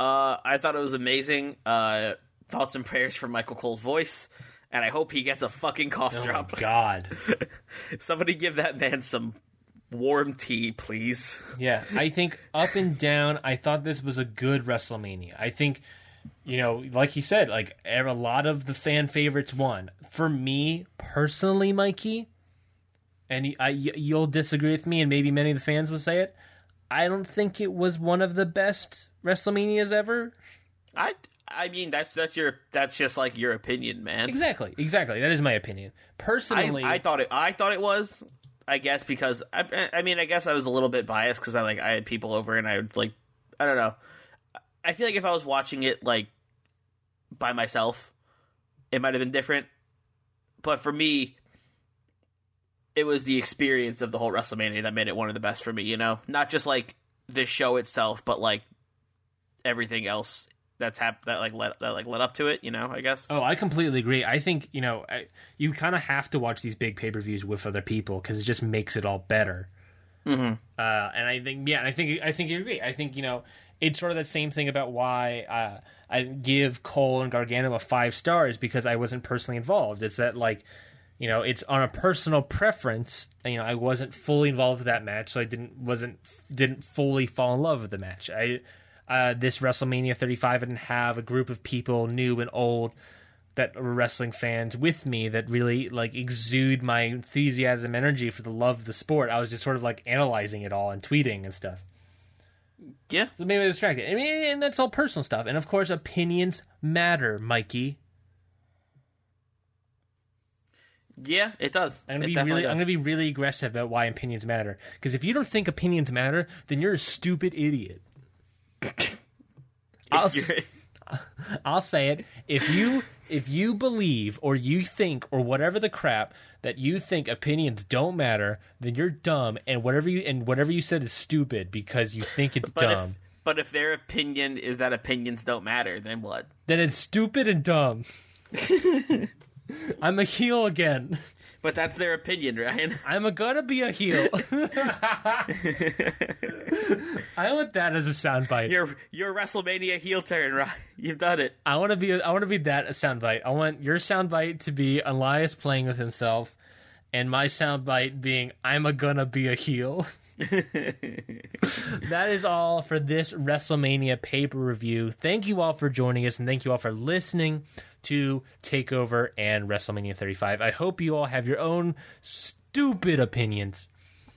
Speaker 2: Uh, I thought it was amazing. Uh, thoughts and prayers for Michael Cole's voice, and I hope he gets a fucking cough
Speaker 1: Oh,
Speaker 2: drop.
Speaker 1: God.
Speaker 2: Somebody give that man some warm tea, please.
Speaker 1: Yeah, I think up and down, I thought this was a good WrestleMania. I think, you know, like you said, like er, a lot of the fan favorites won. For me personally, Mikey, and I, you'll disagree with me, and maybe many of the fans will say it. I don't think it was one of the best WrestleManias ever.
Speaker 2: I I mean that's that's your that's just like your opinion, man.
Speaker 1: Exactly, exactly. That is my opinion.
Speaker 2: I,
Speaker 1: Personally,
Speaker 2: I thought it I thought it was. I guess because I I mean I guess I was a little bit biased because I like I had people over and I would like I don't know. I feel like if I was watching it like by myself, it might have been different. But for me, it was the experience of the whole WrestleMania that made it one of the best for me. You know, not just like the show itself, but like everything else that's hap- that like led that like led up to it. You know, I guess.
Speaker 1: Oh, I completely agree. I think you know I, you kind of have to watch these big pay per views with other people because it just makes it all better. Mm-hmm. Uh, and I think yeah, and I think I think you agree. I think you know it's sort of that same thing about why uh, I give Cole and Gargano a five stars because I wasn't personally involved. It's that like you know it's on a personal preference. You know I wasn't fully involved with that match, so I didn't wasn't didn't fully fall in love with the match. I uh, this WrestleMania 35 and have a group of people new and old that were wrestling fans with me that really like exude my enthusiasm energy for the love of the sport. I was just sort of like analyzing it all and tweeting and stuff.
Speaker 2: Yeah,
Speaker 1: So maybe I distracted. I mean, and that's all personal stuff. And of course, opinions matter, Mikey.
Speaker 2: yeah, it does.
Speaker 1: I'm gonna
Speaker 2: It
Speaker 1: be really,
Speaker 2: does.
Speaker 1: I'm gonna be really aggressive about why opinions matter. Because if you don't think opinions matter, then you're a stupid idiot. I'll, I'll say it. If you if you believe or you think or whatever the crap that you think opinions don't matter, then you're dumb and whatever you and whatever you said is stupid because you think it's
Speaker 2: but
Speaker 1: dumb.
Speaker 2: if but if their opinion is that opinions don't matter, then what?
Speaker 1: Then it's stupid and dumb. I'm a heel again.
Speaker 2: But that's their opinion, Ryan.
Speaker 1: I'm a gonna be a heel. I want that as a soundbite.
Speaker 2: Your your WrestleMania heel turn, Ryan. You've done it.
Speaker 1: I want to be. I want to be that a soundbite. I want your soundbite to be Elias playing with himself, and my soundbite being I'm a gonna be a heel. that is all for this WrestleMania paper review. Thank you all for joining us, and thank you all for listening to Takeover and WrestleMania 35. I hope you all have your own stupid opinions.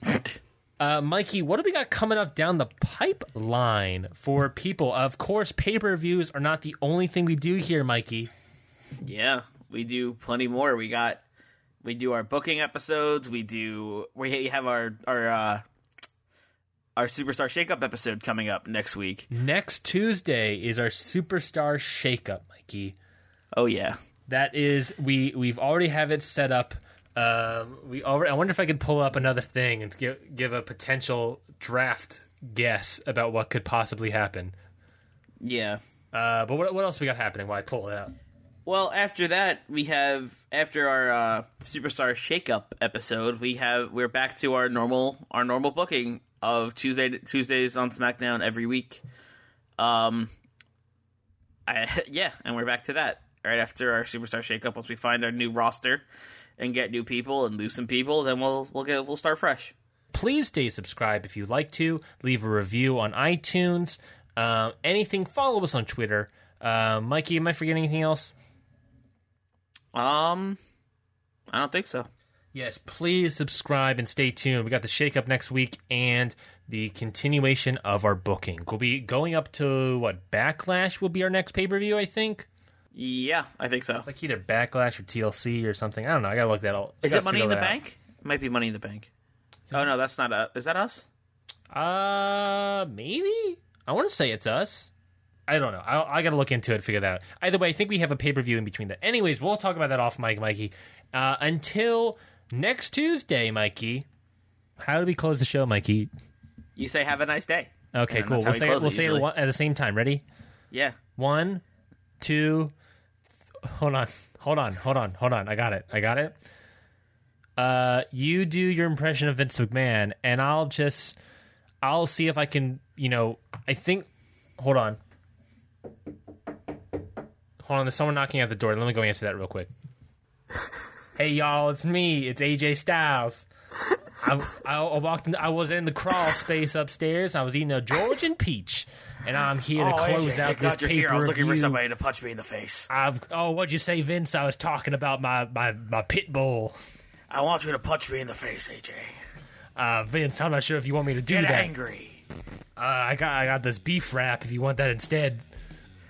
Speaker 1: Uh, Mikey, what do we got coming up down the pipeline for people? Of course, pay per views are not the only thing we do here, Mikey.
Speaker 2: Yeah, we do plenty more. We got we do our booking episodes. We do we have our our uh, our superstar shakeup episode coming up next week.
Speaker 1: Next Tuesday is our superstar shakeup, Mikey.
Speaker 2: Oh yeah,
Speaker 1: That is we we've already have it set up. Um, we already. I wonder if I could pull up another thing and give give a potential draft guess about what could possibly happen.
Speaker 2: Yeah.
Speaker 1: Uh, but what what else we got happening? Why pull it out.
Speaker 2: Well, after that, we have after our uh, superstar shakeup episode, we have we're back to our normal our normal booking of Tuesday Tuesdays on SmackDown every week. Um, I, yeah, and we're back to that right after our superstar shakeup. Once we find our new roster and get new people and lose some people, then we'll we'll get we'll start fresh.
Speaker 1: Please stay subscribed if you'd like to. Leave a review on iTunes. Uh, anything, follow us on Twitter. Uh, Mikey, am I forgetting anything else?
Speaker 2: Um, I don't think so.
Speaker 1: Yes, please subscribe and stay tuned. We got the shakeup next week and the continuation of our booking. We'll be going up to what Backlash will be our next pay per view, I think.
Speaker 2: Yeah, I think so.
Speaker 1: Like either Backlash or TLC or something. I don't know. I gotta look that up.
Speaker 2: Is it Money in the
Speaker 1: out.
Speaker 2: Bank? It might be Money in the Bank. Oh no, that's not us. Is that us?
Speaker 1: Uh, maybe. I want to say it's us. I don't know. I, I got to look into it, figure that out. Either way, I think we have a pay per view in between that. Anyways, we'll talk about that off mic, Mikey. Uh, until next Tuesday, Mikey. How do we close the show, Mikey?
Speaker 2: You say have a nice day.
Speaker 1: Okay,
Speaker 2: And
Speaker 1: cool. We'll say it, we'll say it at the same time. Ready?
Speaker 2: Yeah.
Speaker 1: One, two. th- hold on. Hold on. Hold on. Hold on. I got it. I got it. Uh, you do your impression of Vince McMahon, and I'll just, I'll see if I can. You know, I think. Hold on. Hold on. There's someone knocking at the door. Let me go answer that real quick. hey y'all, it's me. It's AJ Styles. I, I, I walked. In, I was in the crawl space upstairs. I was eating a Georgian peach, and I'm here to close out this pay for somebody
Speaker 2: to punch me in the face.
Speaker 1: I've oh, what'd you say, Vince? I was talking about my my my pit bull.
Speaker 2: I want you to punch me in the face, AJ.
Speaker 1: Uh, Vince, I'm not sure if you want me to do that.
Speaker 2: angry.
Speaker 1: Uh, I got I got this beef wrap. If you want that instead.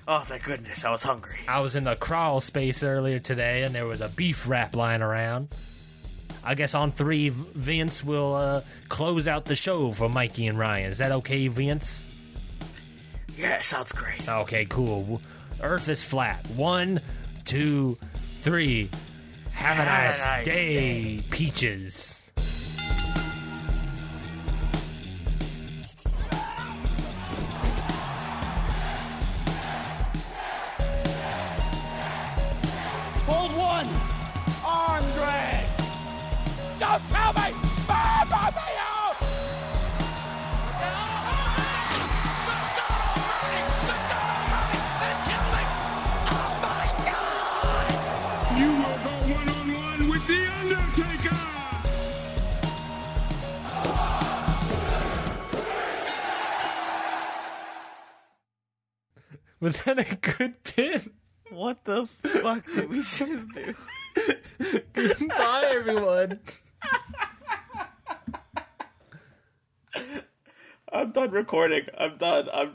Speaker 2: Oh, thank goodness, I was hungry.
Speaker 1: I was in the crawl space earlier today, and there was a beef wrap lying around. I guess on three, Vince will uh, close out the show for Mikey and Ryan. Is that okay, Vince?
Speaker 2: Yeah, sounds great.
Speaker 1: Okay, cool. Earth is flat. One, two, three. Have a
Speaker 2: Have a
Speaker 1: nice,
Speaker 2: nice
Speaker 1: day, peaches.
Speaker 3: Don't tell me! Mamma mia!
Speaker 4: You will go one on one with The Undertaker!
Speaker 1: Was that a good pin?
Speaker 2: What the fuck did we just do?
Speaker 1: Goodbye, everyone.
Speaker 2: I'm done recording. I'm done. I'm.